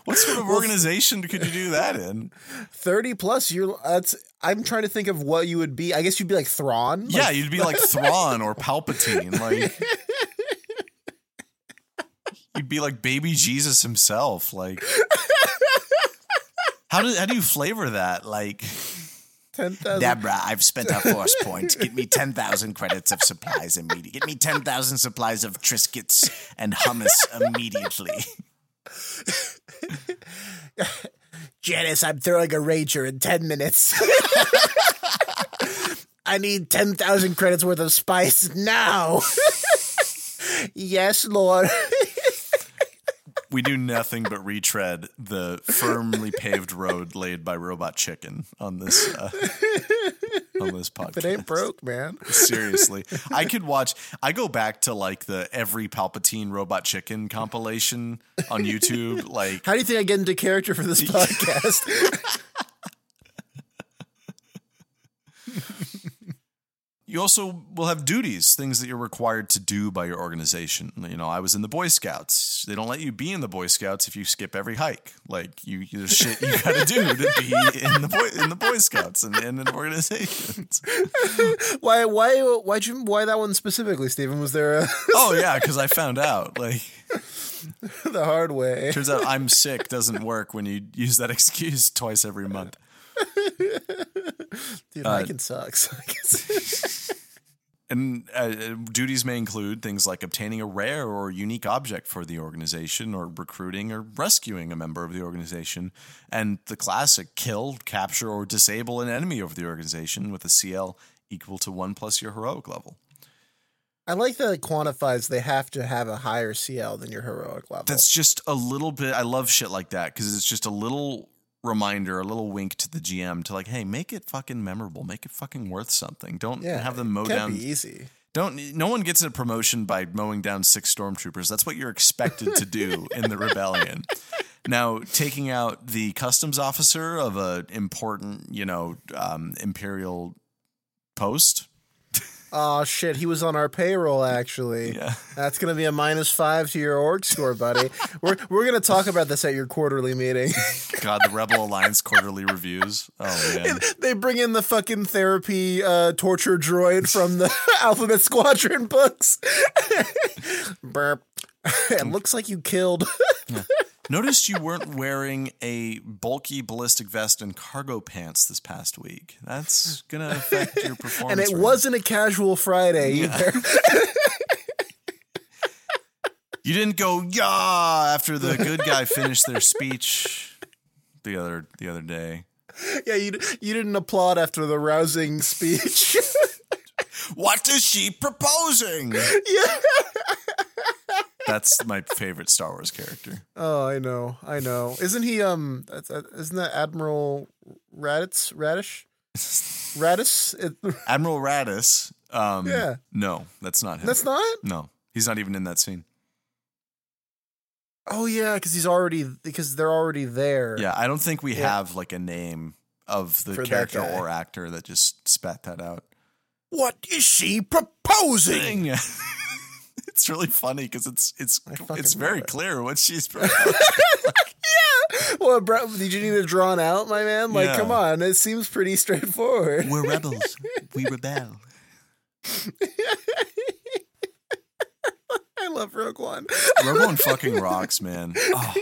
What sort of organization could you do that in? 30 plus, you're, that's, I'm trying to think of what you would be. I guess you'd be like Thrawn. Yeah, you'd be like Thrawn or Palpatine. Like, you'd be like baby Jesus himself. Like, how do how do you flavor that? Like, Ten thousand. Deborah, I've spent a force point. Get me 10,000 credits of supplies immediately. Get me 10,000 supplies of Triscuits and hummus immediately. Janice, I'm throwing a rager in 10 minutes. I need 10,000 credits worth of spice now. yes, Lord. we do nothing but retread the firmly paved road laid by Robot Chicken on this uh, on this podcast. If it ain't broke, man. Seriously, I could watch. I go back to like the every Palpatine Robot Chicken compilation on YouTube. Like, How do you think I get into character for this podcast? You also will have duties, things that you're required to do by your organization. You know, I was in the Boy Scouts. They don't let you be in the Boy Scouts if you skip every hike. Like, you there's shit you got to do to be in the boy in the Boy Scouts and, and in organizations. why? Why? Why'd you? Why that one specifically, Stephen? Was there a, Oh yeah, because I found out. Like, the hard way? turns out I'm sick doesn't work when you use that excuse twice every month. Dude, Uh, hiking sucks. And uh, duties may include things like obtaining a rare or unique object for the organization, or recruiting or rescuing a member of the organization. And the classic kill, capture, or disable an enemy of the organization with a CL equal to one plus your heroic level. I like that it quantifies they have to have a higher CL than your heroic level. That's just a little bit. I love shit like that because it's just a little reminder, a little wink to the GM to like, hey, make it fucking memorable, make it fucking worth something. Don't yeah, have them mow down Be easy. Don't no one gets a promotion by mowing down six stormtroopers. That's what you're expected to do in the rebellion. Now, taking out the customs officer of a important, you know, um, imperial post. Oh shit, he was on our payroll actually. Yeah. That's gonna be a minus five to your org score, buddy. we're we're gonna talk about this at your quarterly meeting. God, the Rebel Alliance quarterly reviews. Oh man. they bring in the fucking therapy uh, torture droid from the Alphabet Squadron books. Burp. it looks like you killed. Noticed you weren't wearing a bulky ballistic vest and cargo pants this past week. That's gonna affect your performance. and it rating. wasn't a casual Friday either. You didn't go yeah after the good guy finished their speech the other the other day. yeah, you you didn't applaud after the rousing speech. What is she proposing? yeah. That's my favorite Star Wars character. Oh, I know, I know. Isn't he? Um, uh, isn't that Admiral Raditz? Radish? Radis? Admiral Radis. Um, Yeah. No, that's not him. that's not. no, he's not even in that scene. Oh yeah, because he's already because they're already there. Yeah, I don't think we Yeah. have like a name of the For character or actor that just spat that out. What is she proposing? It's really funny because it's it's it's very it. clear what she's proposing. Well, bro, did you need it drawn out, my man? Like, Yeah. come on, it seems pretty straightforward. We're rebels. We rebel. I love Rogue One. Rogue One fucking rocks, man. Oh.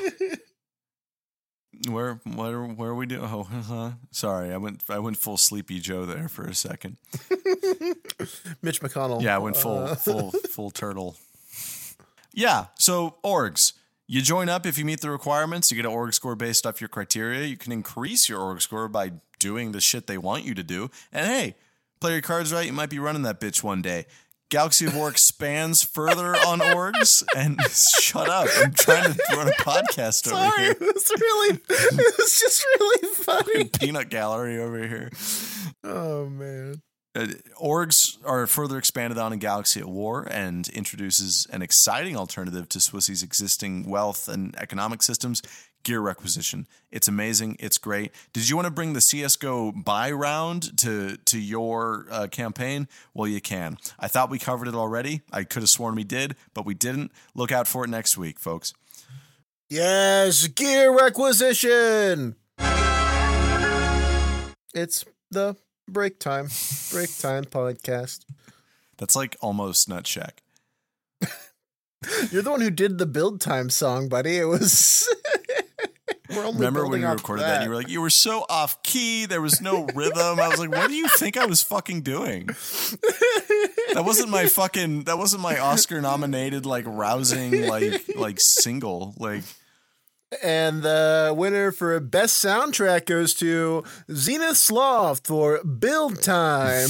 Where where where are we doing? Oh, huh. sorry, I went I went full Sleepy Joe there for a second. Mitch McConnell. Yeah, I went full Uh, full full turtle. Yeah, so orgs. You join up if you meet the requirements. You get an org score based off your criteria. You can increase your org score by doing the shit they want you to do. And hey, play your cards right. You might be running that bitch one day. Galaxy of War expands further on orgs. And shut up. I'm trying to run a podcast over Sorry, here. it was really, it was just really funny. Peanut gallery over here. Oh man. Uh, orgs are further expanded on in Galaxy at War and introduces an exciting alternative to Swissy's existing wealth and economic systems gear requisition. It's amazing. It's great. Did you want to bring the CSGO buy round to, to your uh, campaign? Well, you can. I thought we covered it already. I could have sworn we did, but we didn't. Look out for it next week, folks. Yes, gear requisition. It's the break time, break time podcast. That's like almost nut check. You're the one who did the build time song, buddy. It was. Remember when we recorded that? You were like, you were so off key. There was no rhythm. I was like, what do you think I was fucking doing? That wasn't my fucking. That wasn't my Oscar nominated like rousing like like single like. And the winner for best soundtrack goes to Zenith Sloth for Build Time.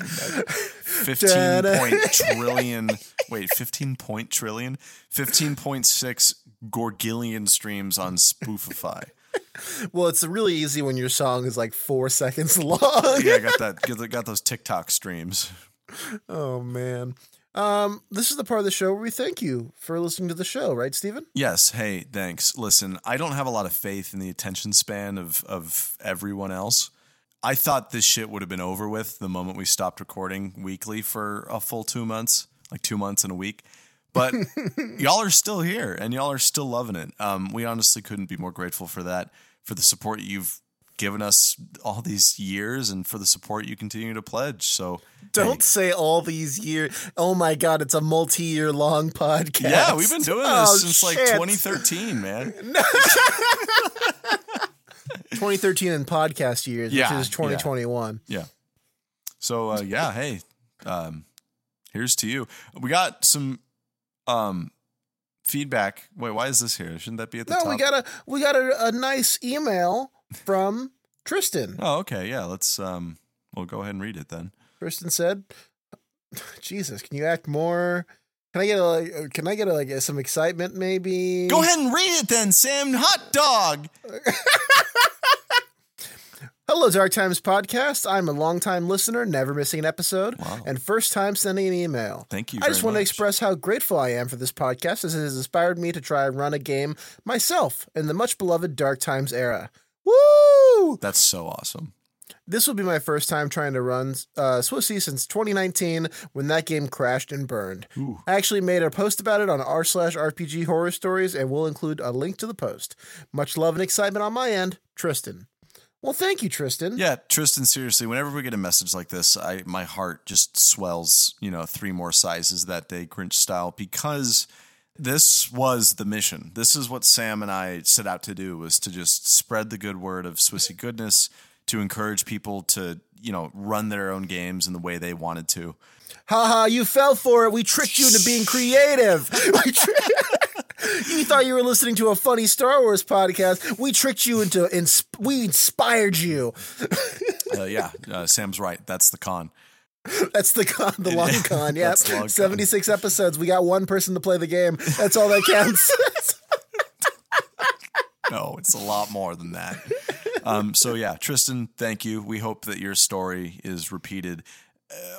15 point trillion wait 15 point trillion 15.6 gorgillion streams on spoofify well, it's really easy when your song is like four seconds long. yeah i got that got, those tiktok streams oh man. Um, this is the part of the show where we thank you for listening to the show, right, Stephen? yes hey thanks listen i don't have a lot of faith in the attention span of of everyone else i thought this shit would have been over with the moment we stopped recording weekly for a full two months like two months and a week but y'all are still here and y'all are still loving it. Um, we honestly couldn't be more grateful for that, for the support you've given us all these years and for the support you continue to pledge. So Don't hey, say all these years. Oh my God, it's a multi year long podcast. yeah, we've been doing this Oh, since like 2013, man. 2013 in podcast years, Yeah, which is 2021. Yeah. So uh, yeah, hey, um, here's to you. We got some um, feedback. Wait, why is this here? Shouldn't that be at the No, top? No, we got a we got a, a nice email from Tristan. Oh, okay. Yeah, let's um, we'll go ahead and read it then. Tristan said, "Jesus, can you act more? Can I get a like, can I get a, like some excitement maybe? Go ahead and read it then, Sam. Hot dog. Hello, Dark Times podcast. I'm a longtime listener, never missing an episode, Wow. and first time sending an email. Thank you. I just want to express how grateful I am for this podcast as it has inspired me to try and run a game myself in the much beloved Dark Times era. Woo! That's so awesome. This will be my first time trying to run uh, Swissy since 2019 when that game crashed and burned. Ooh. I actually made a post about it on r slash RPG horror stories and we'll include a link to the post. Much love and excitement on my end, Tristan. Well, thank you, Tristan. Yeah, Tristan. Seriously, whenever we get a message like this, I my heart just swells. You know, three more sizes that day, Grinch style, because this was the mission. This is what Sam and I set out to do: was to just spread the good word of Swissy goodness, to encourage people to you know run their own games in the way they wanted to. Haha, you fell for it. We tricked you into being creative. We tri- you thought you were listening to a funny Star Wars podcast. We tricked you into, ins- we inspired you. Uh, yeah, uh, Sam's right. That's the con. That's the con, the long con. The con. 76 episodes. We got one person to play the game. That's all that counts. No, it's a lot more than that. Um, so yeah, Tristan, thank you. We hope that your story is repeated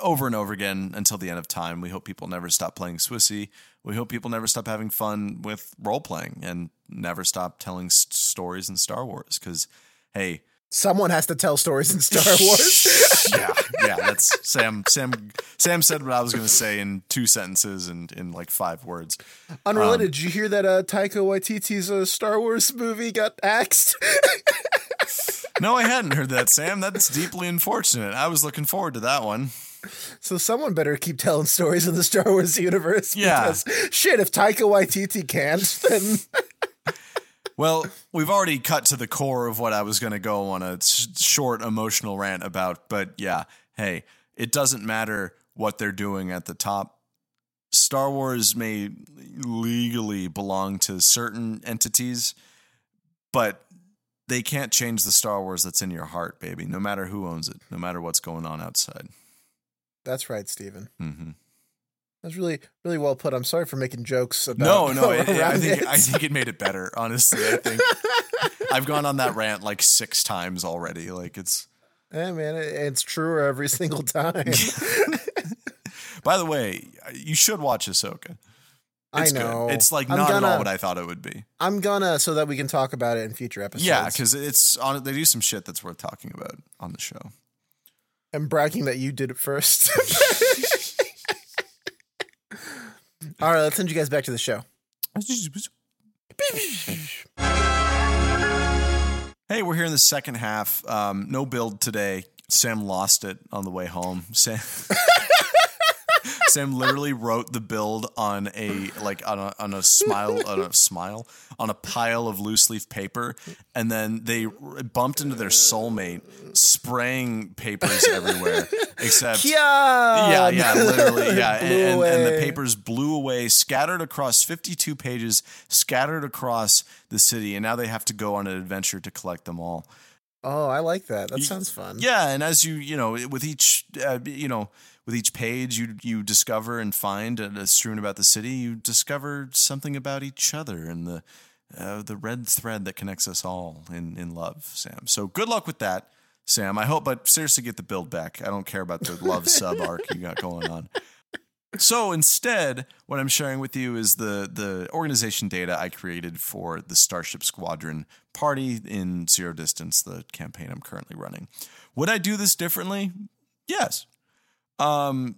over and over again until the end of time. We hope people never stop playing Swissy. We hope people never stop having fun with role playing and never stop telling s- stories in Star Wars. Because hey, Someone has to tell stories in Star Wars. yeah, yeah, that's Sam. Sam. Sam said what I was going to say in two sentences and in like five words. Unrelated, did you hear that uh, Taika Waititi's uh, Star Wars movie got axed? No, I hadn't heard that, Sam. That's deeply unfortunate. I was looking forward to that one. so someone better keep telling stories in the Star Wars universe. Yeah. Because, shit, if Taika Waititi can't, then Well, we've already cut to the core of what I was going to go on a s- short emotional rant about, but yeah, hey, it doesn't matter what they're doing at the top. Star Wars may legally belong to certain entities, but they can't change the Star Wars that's in your heart, baby, no matter who owns it, no matter what's going on outside. that's right, Stephen. hmm That's really, really well put. I'm sorry for making jokes about. No, no, it, I think it. I think it made it better. Honestly, I think I've gone on that rant like six times already. Like it's. Yeah, man, it- it's truer every single time. By the way, you should watch Ahsoka. I It's know. Good. It's like I'm not at gonna, all what I thought it would be. I'm gonna so that we can talk about it in future episodes. Yeah, because it's on. They do some shit that's worth talking about on the show. I'm bragging that you did it first. All right, let's send you guys back to the show. Hey, we're here in the second half. Um, no build today. Sam lost it on the way home. Sam, Sam literally wrote the build on a like on a on a smile on a smile on a pile of loose leaf paper, and then they bumped into their soulmate, spraying papers everywhere. Except, yeah, yeah, literally, yeah, and, and, and the papers blew away, scattered across fifty-two pages, scattered across the city, and now they have to go on an adventure to collect them all. Oh, I like that. That sounds fun. Yeah, and as you you know, with each uh, you know with each page you you discover and find uh, strewn about the city, you discover something about each other and the uh, the red thread that connects us all in in love, Sam. So good luck with that, Sam. I hope, but seriously, get the build back. I don't care about the love sub arc you got going on. So instead, what I'm sharing with you is the the organization data I created for the Starship Squadron party in Zero Distance, the campaign I'm currently running. Would I do this differently? Yes. Um,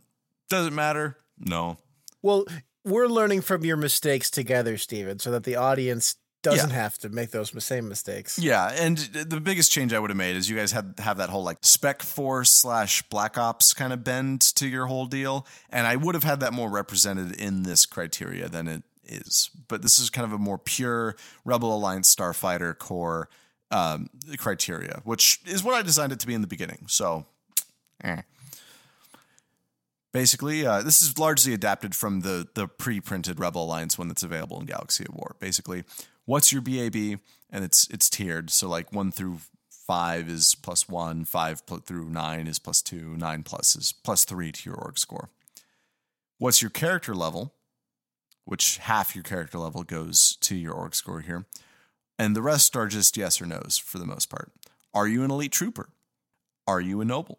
does it matter? No. Well, we're learning from your mistakes together, Steven, so that the audience doesn't Yeah. have to make those same mistakes. Yeah, and the biggest change I would have made is you guys had have that whole like Spec Force slash Black Ops kind of bend to your whole deal, and I would have had that more represented in this criteria than it is. But this is kind of a more pure Rebel Alliance Starfighter core um, criteria, which is what I designed it to be in the beginning. So, eh. Basically, uh, this is largely adapted from the the pre-printed Rebel Alliance one that's available in Galaxy of War. Basically, what's your BAB, and it's it's tiered. So like one through five is plus one, five pl- through nine is plus two, nine plus is plus three to your org score. What's your character level? Which half your character level goes to your org score here, and the rest are just yes or nos for the most part. Are you an elite trooper? Are you a noble?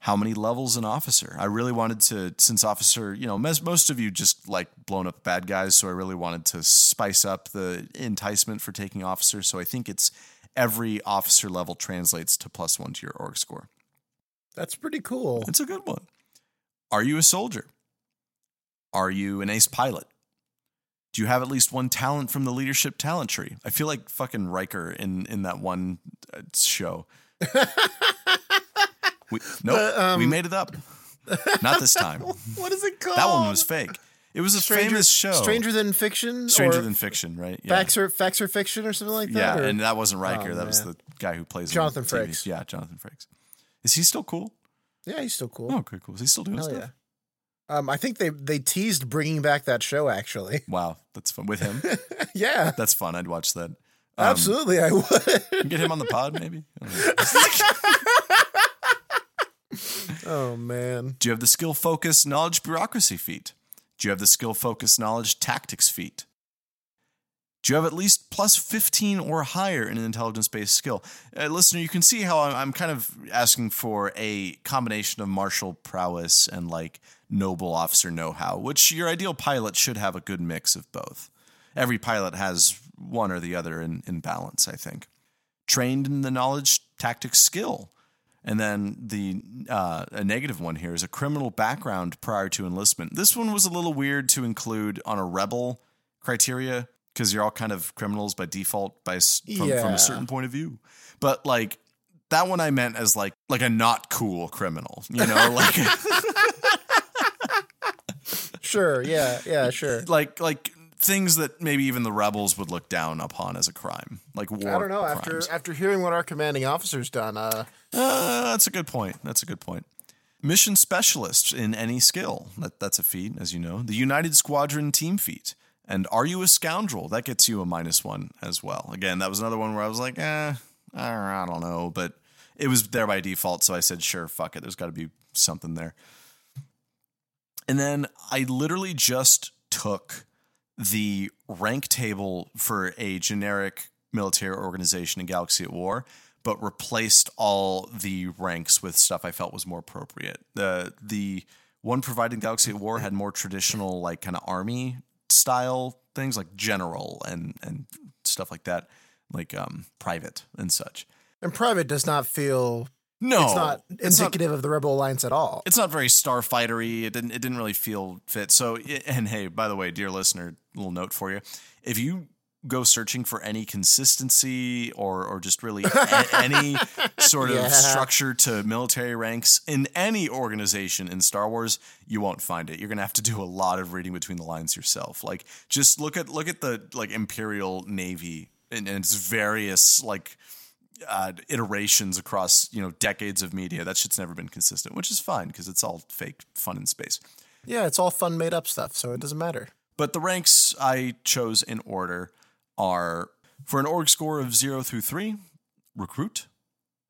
How many levels an officer. I really wanted to, since officer, you know, mes- most of you just like blown up bad guys, so I really wanted to spice up the enticement for taking officer. So I think it's every officer level translates to plus one to your org score. That's pretty cool. It's a good one. Are you a soldier? Are you an ace pilot? Do you have at least one talent from the leadership talent tree? I feel like fucking Riker in in that one uh, show. we, nope, we um, made it up. Not this time. What is it called? That one was fake. It was a Stranger, famous show. Stranger than fiction. Stranger than fiction, right? Yeah. Facts or facts or fiction or something like yeah, that. or- and that wasn't Riker. Oh, that was the guy who plays Jonathan. Frakes. Yeah, Jonathan Frakes. Is he still cool? yeah, he's still cool. Oh, okay, cool. Is he still doing Hell stuff? yeah. Um, I think they they teased bringing back that show. Actually, Wow, that's fun with him. yeah, That's fun. I'd watch that. Um, absolutely, I would. Get him on the pod, maybe. Oh man, Do you have the skill, focus, knowledge, bureaucracy feat? Do you have the skill, focus, knowledge, tactics feat? Do you have at least plus 15 or higher in an intelligence based skill? Uh, listener, you can see how I'm, I'm kind of asking for a combination of martial prowess and like noble officer know how, which your ideal pilot should have a good mix of both. Every pilot has one or the other in, in balance, I think. Trained in the knowledge, tactics, skill. And then the uh, a negative one here is a criminal background prior to enlistment. This one was a little weird to include on a rebel criteria because you're all kind of criminals by default by from, from a certain point of view. But like that one I meant as like like a not cool criminal, you know, like sure, yeah, yeah, sure. like like things that maybe even the rebels would look down upon as a crime, like war. I don't know. After after hearing what our commanding officer's done, uh, Uh, that's a good point. That's a good point. Mission specialist in any skill. That, that's a feat, as you know. The United Squadron team feat. And are you a scoundrel? That gets you a minus one as well. Again, that was another one where I was like, eh, I don't know. But it was there by default. So I said, sure, fuck it. There's got to be something there. And then I literally just took the rank table for a generic military organization in Galaxy at War, but replaced all the ranks with stuff I felt was more appropriate. The the one providing Galaxy at War had more traditional, like kind of army style things, like general and and stuff like that, like um private and such. and private does not feel No, it's not it's not indicative of the Rebel Alliance at all. it's not very starfightery. It didn't. It didn't really feel fit. So, and hey, by the way, dear listener, little note for you: if you go searching for any consistency or or just really a- any sort of Yeah. structure to military ranks in any organization in Star Wars, you won't find it. You're gonna have to do a lot of reading between the lines yourself. Like just look at look at the like Imperial Navy and, and its various like uh, iterations across you know decades of media. That shit's never been consistent, which is fine because it's all fake fun in space. Yeah, it's all fun made up stuff, so it doesn't matter. But the ranks I chose in order are for an org score of 0 through 3, recruit.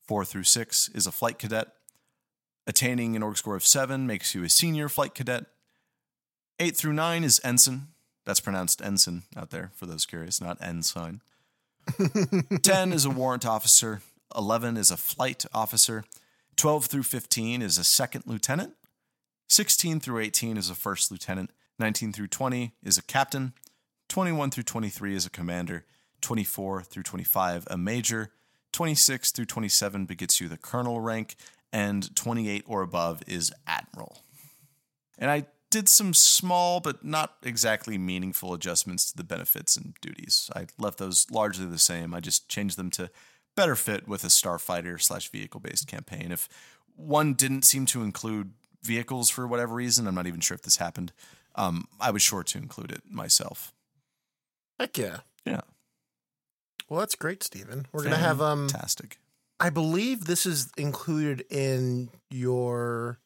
4 through 6 is a flight cadet. Attaining an org score of 7 makes you a senior flight cadet. 8 through 9 is ensign. That's pronounced ensign out there for those curious, not ensign. 10 is a warrant officer. 11 is a flight officer. 12 through 15 is a second lieutenant. 16 through 18 is a first lieutenant. 19 through 20 is a captain. 21 through 23 is a commander. 24 through 25 a major. 26 through 27 begets you the colonel rank. And 28 or above is admiral. And I did some small but not exactly meaningful adjustments to the benefits and duties. I left those largely the same. I just changed them to better fit with a starfighter slash vehicle based campaign. If one didn't seem to include vehicles for whatever reason, I'm not even sure if this happened. Um, I was sure to include it myself. Heck yeah. Yeah, Well, that's great, Stephen. We're gonna have um. fantastic. I believe this is included in your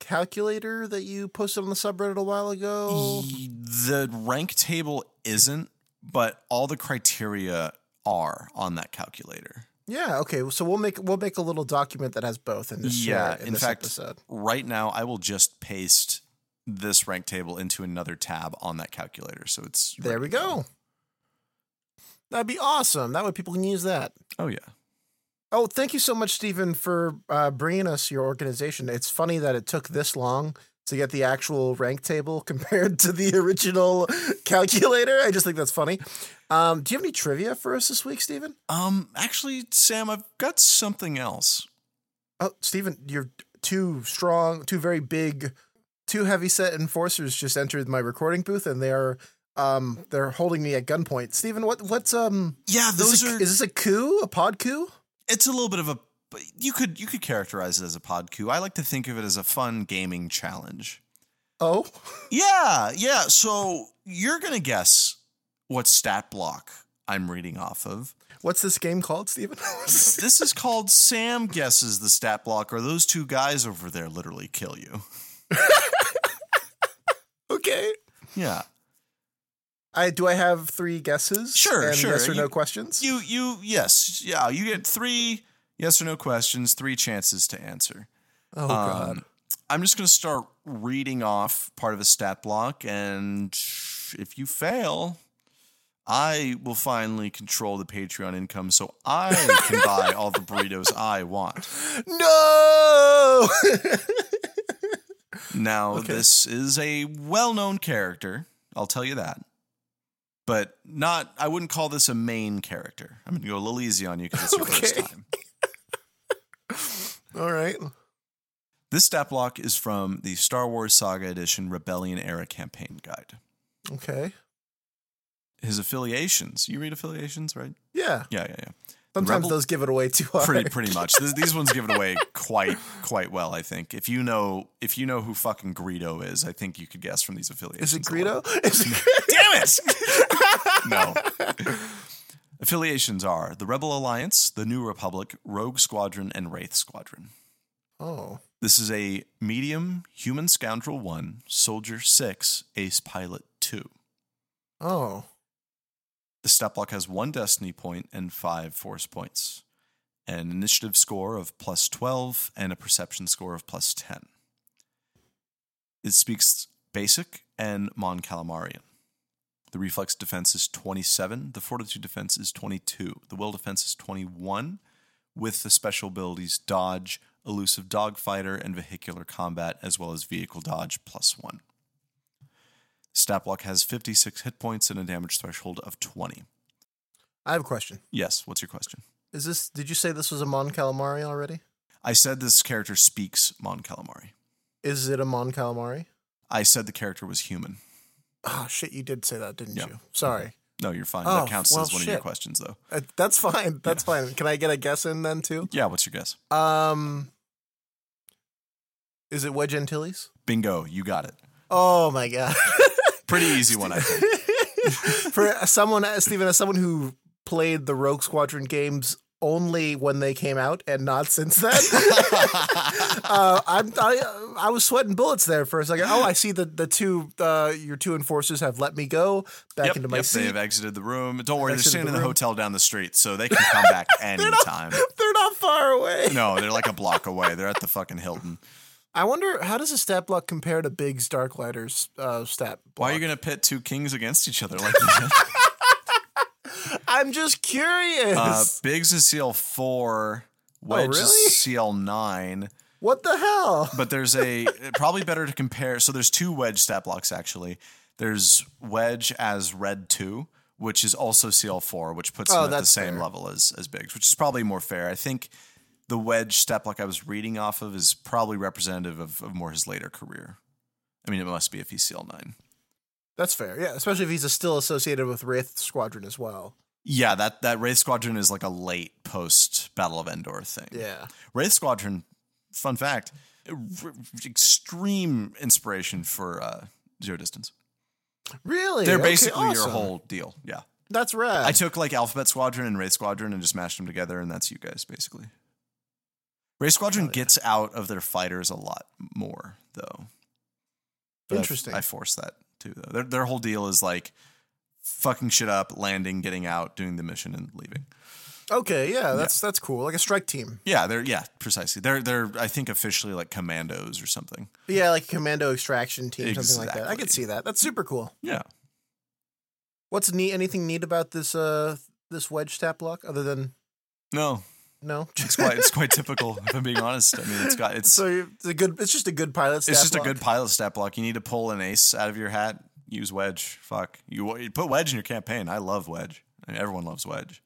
calculator that you posted on the subreddit a while ago. The rank table isn't, but all the criteria are on that calculator. Yeah. Okay. So we'll make we'll make a little document that has both just share Yeah, it in, in this fact, episode. right now I will just paste this rank table into another tab on that calculator. So it's There we go. That'd be awesome. That way people can use that. Oh yeah. Oh, thank you so much, Stephen, for uh, bringing us your organization. It's funny that it took this long to get the actual rank table compared to the original calculator. I just think that's funny. Um, do you have any trivia for us this week, Stephen? Um actually Sam, I've got something else. Oh, Stephen, you're too strong, too very big, two heavy set enforcers just entered my recording booth, and they are um they're holding me at gunpoint. Stephen, what what's um Yeah, is this, those a, are is this a coup, a pod coup? it's a little bit of a you could you could characterize it as a pod coup. I like to think of it as a fun gaming challenge. Oh, Yeah, yeah. So you're gonna guess what stat block I'm reading off of. what's this game called, Stephen? This is called Sam guesses the stat block, or those two guys over there literally kill you. okay. Yeah. I do I have three guesses? Sure, and sure. Yes or no questions? You you yes. Yeah, you get three yes or no questions, three chances to answer. oh God. Um, I'm just going to start reading off part of a stat block, and if you fail, I will finally control the Patreon income so I can buy all the burritos I want. No. Now, this is a well known character, I'll tell you that. But not, I wouldn't call this a main character. I'm going to go a little easy on you because it's your first time. All right. This stat block is from the Star Wars Saga Edition Rebellion Era Campaign Guide. Okay. His affiliations, you read affiliations, right? Yeah. Yeah, yeah, yeah. Sometimes Rebel- those give it away too hard. Pretty, pretty much. These, these ones give it away quite, quite well. I think if you know, if you know who fucking Greedo is, I think you could guess from these affiliations. Is it. Greedo? Is it Damn it! no. Affiliations are the Rebel Alliance, the New Republic, Rogue Squadron, and Wraith Squadron. Oh. This is a medium human scoundrel 1, soldier 6, ace pilot 2. Oh. The stat block has one destiny point and five force points, an initiative score of plus 12, and a perception score of plus 10. It speaks basic and Mon Calamarian. The reflex defense is 27, the fortitude defense is 22, the will defense is 21, with the special abilities dodge, elusive dogfighter, and vehicular combat, as well as vehicle dodge plus 1. Stat block has 56 hit points and a damage threshold of 20. I have a question. Yes, what's your question? Is this did you say this was a Mon Calamari already? I said this character speaks Mon Calamari. Is it a Mon Calamari? I said the character was human. Oh shit, you did say that, didn't Yeah. you? Sorry. No, you're fine. Oh, that counts well, as one of your questions, though. Uh, that's fine. That's fine. Can I get a guess in then too? Yeah, what's your guess? Um, is it Wedge Antilles? Bingo, you got it. Oh my god! Pretty easy one, I think. For someone, Stephen, as someone who played the Rogue Squadron games only when they came out and not since then, uh, I'm, I, I was sweating bullets there for a second. Oh, I see the the two uh, your two enforcers have let me go back yep, into my yep, seat. they have exited the room. Don't worry, they're staying the in the room. hotel down the street, so they can come back anytime. They're not far away. no, they're like a block away. They're at the fucking Hilton. I wonder how does a stat block compare to Biggs Darklighter's uh, stat? Block? Why are you going to pit two kings against each other like that? I'm just curious. uh, Biggs is CL4, Wedge Oh, really? is CL9. what the hell? But there's a probably better to compare. So there's two wedge stat blocks actually. There's wedge as red two, which is also CL4, which puts Oh, him at the same fair. level as as Biggs, which is probably more fair. I think the wedge step like I was reading off of is probably representative of, of more his later career. I mean, it must be if he's CL9. That's fair. Yeah, especially if he's still associated with Wraith Squadron as well. Yeah, that that Wraith Squadron is like a late post Battle of Endor thing. Yeah. Wraith Squadron, fun fact, r- extreme inspiration for uh, Zero Distance. Really? They're Okay, basically your whole deal. Yeah. That's rad. I took like Alphabet Squadron and Wraith Squadron and just mashed them together, and that's you guys basically. Wraith Squadron gets out of their fighters a lot more, though. But Interesting. I, force that too, though. Their their whole deal is like fucking shit up, landing, getting out, doing the mission, and leaving. okay, yeah, that's that's cool. Like a strike team. Yeah, they're yeah, precisely. They're they're I think officially like commandos or something. Yeah, like a commando extraction team, something like that. I Exactly. could see that. That's super cool. Yeah. What's neat? Anything neat about this uh this wedge stat block other than No, no? it's quite it's quite typical. If I'm being honest, I mean it's got it's so it's a good. It's just a good pilot. Stat it's just block. a good pilot stat block. You need to pull an ace out of your hat. Use wedge. Fuck you. you put wedge in your campaign. I love wedge. I mean, everyone loves wedge.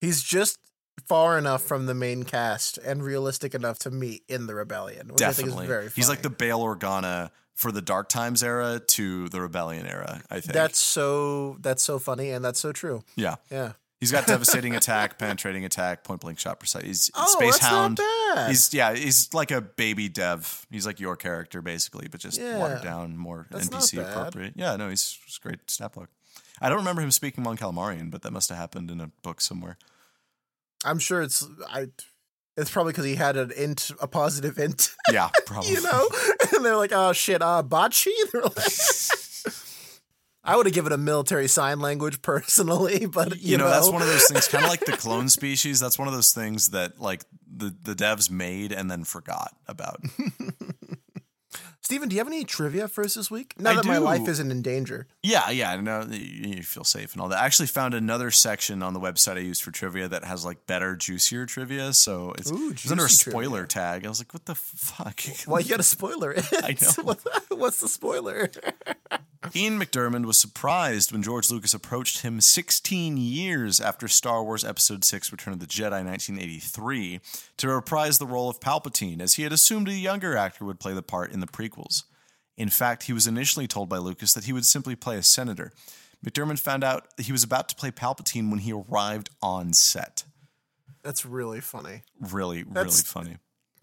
He's just far enough from the main cast and realistic enough to meet in the rebellion, which I think Definitely. is very. He's like the Bail Organa for the Dark Times era to the Rebellion era. I think That's so. That's so funny, and that's so true. yeah. Yeah. He's got devastating attack, penetrating attack, point blank shot precise. He's Oh, space hound. He's yeah, he's like a baby dev. He's like your character basically, but just Yeah. watered down, more That's NPC appropriate. Yeah, no, he's, he's great stat block. I don't remember him speaking Mon Calamarian, but that must have happened in a book somewhere. I'm sure it's. I. It's probably because he had an int, a positive int, Yeah, probably. you know. and they're like, "Oh shit, uh, bocce." They're like, I would have given a military sign language personally, but you, you know, that's one of those things, kind of like the clone species. That's one of those things that like the the devs made and then forgot about. Stephen, do you have any trivia for us this week? Now I that my life isn't in danger. Yeah, yeah, no, you you feel safe and all that. I actually found another section on the website I used for trivia that has like better, juicier trivia. So it's, Ooh, it's under a spoiler tag. I was like, what the fuck? Why you got to spoiler it? I know. What's the spoiler? Ian McDiarmid was surprised when George Lucas approached him 16 years after Star Wars Episode 6 Return of the Jedi 1983 to reprise the role of Palpatine, as he had assumed a younger actor would play the part in the prequels. In fact, he was initially told by Lucas that he would simply play a senator. McDiarmid found out he was about to play Palpatine when he arrived on set. That's really funny. Really, really funny.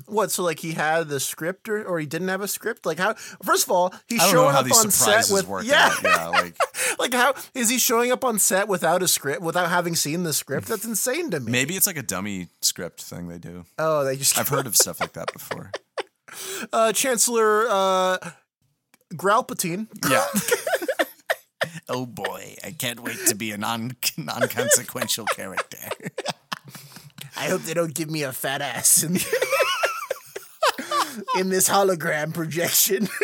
What? So like he had the script, or, or he didn't have a script? Like how? First of all, he's I don't know showing how up on set with work yeah, out. Yeah, like like how is he showing up on set without a script, without having seen the script? That's insane to me. maybe it's like a dummy script thing they do. Oh, they just I've heard of stuff like that before. uh, Chancellor uh, Gralpatine. Yeah. Oh boy, I can't wait to be a non non consequential character. I hope they don't give me a fat ass in, in this hologram projection.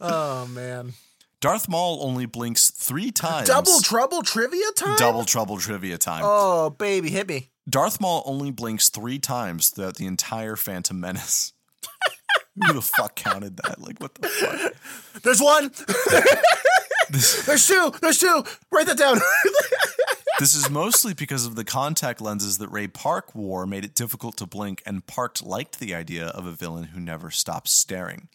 oh man. Darth Maul only blinks three times. Double trouble trivia time? Double trouble trivia time. Oh, baby, hit me. Darth Maul only blinks three times throughout the entire Phantom Menace. Who the fuck counted that? Like, what the fuck? There's one. There's two. There's two. Write that down. This is mostly because of the contact lenses that Ray Park wore made it difficult to blink, and Park liked the idea of a villain who never stops staring.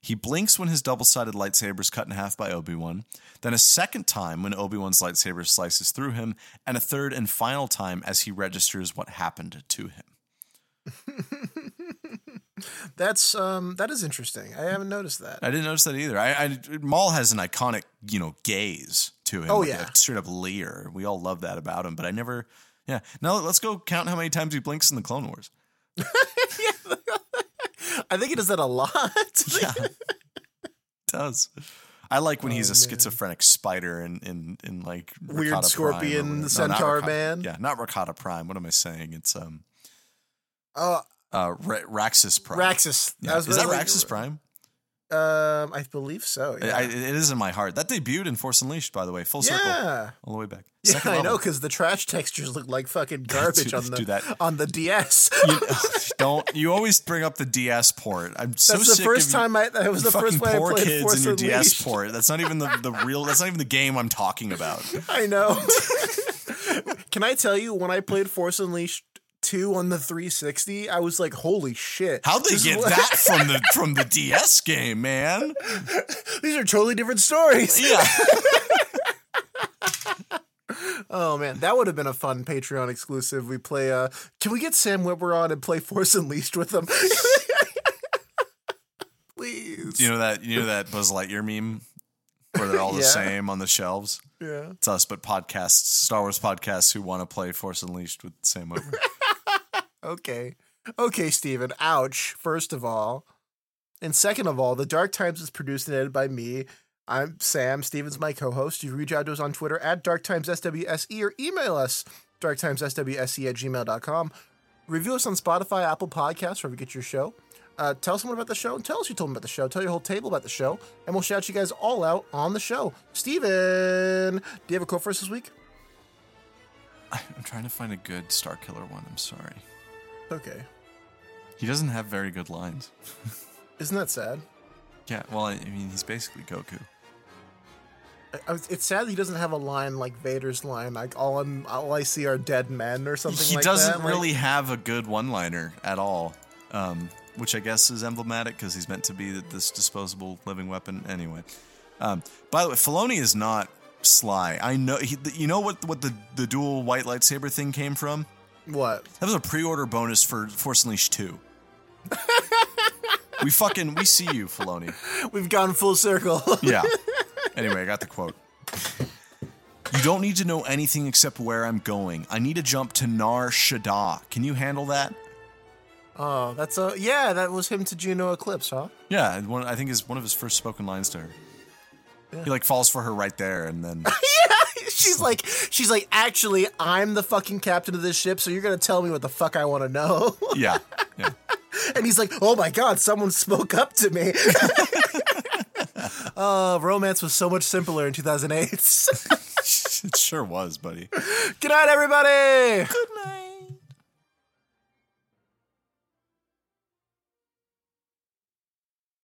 He blinks when his double sided lightsaber is cut in half by Obi Wan, then a second time when Obi Wan's lightsaber slices through him, and a third and final time as he registers what happened to him. That's um that is interesting. I haven't noticed that. I didn't notice that either. I, I Maul has an iconic, you know, gaze to him. Oh, like yeah. a straight up leer. We all love that about him. But I never. Yeah. Now let's go count how many times he blinks in the Clone Wars. I think he does that a lot. Yeah. does. I like when he's a Oh, man. schizophrenic spider in in in like Weird Ricotta scorpion not centaur Ricotta- man? Yeah, not Ricotta Prime. What am I saying? It's um Oh, uh Ra- Raxus Prime. Raxus. Yeah. Is that Raxus Prime? Um, I believe so. Yeah. I, it is in my heart. That debuted in Force Unleashed, by the way, full circle, all the way back. Yeah, Second I know because the trash textures look like fucking garbage Do- on the do that. on the DS. You, don't you always bring up the DS port? I'm so That's the first time I. That was the first way I played kids Force in your DS port. That's not even the, the real. That's not even the game I'm talking about. I know. Can I tell you when I played Force Unleashed two on the 360, I was like, "Holy shit! How'd they get that from the from the DS game, man? These are totally different stories." Yeah, Oh man, that would have been a fun Patreon exclusive. We play. uh Can we get Sam Witwer on and play Force Unleashed with him? Please. you know that you know that Buzz Lightyear meme where they're all the Yeah. same on the shelves. yeah. It's us, but podcasts, Star Wars podcasts who want to play Force Unleashed with Sam Witwer. Okay. Okay, Stephen. Ouch, first of all. And second of all, The Dark Times is produced and edited by me. I'm Sam. Stephen's my co host. You reach out to us on Twitter at DarkTimesSWSE or email us darktimesswse at gmail.com. Review us on Spotify, Apple Podcasts, wherever you get your show. Uh, tell someone about the show and tell us you told them about the show. Tell your whole table about the show, and we'll shout you guys all out on the show. Stephen, do you have a quote for us this week? I'm trying to find a good Starkiller one. I'm sorry. Okay. He doesn't have very good lines. Isn't that sad? Yeah, well, I mean, he's basically Goku. I- I It's sad that he doesn't have a line like Vader's line. Like all I'm, all I see are dead men or something. he like doesn't that. Like, really have a good one-liner at all, um, which I guess is emblematic because he's meant to be this disposable living weapon anyway. Um, by the way, Filoni is not sly. I know. He, you know what? What the the dual white lightsaber thing came from? What? That was a pre-order bonus for Force Unleashed two. we fucking we see you, Filoni. We've gone full circle. Yeah. Anyway, I got the quote. You don't need to know anything except where I'm going. I need to jump to Nar Shaddaa. Can you handle that? oh, that's a yeah. That was him to Juno Eclipse, huh? Yeah, one, I think is one of his first spoken lines to her. He like falls for her right there, and then she's like, she's like, actually, I'm the fucking captain of this ship, so you're gonna tell me what the fuck I want to know. yeah, yeah. and he's like, oh my god, someone spoke up to me. Uh, romance was so much simpler in 2008. it sure was, buddy. Good night, everybody. Good night.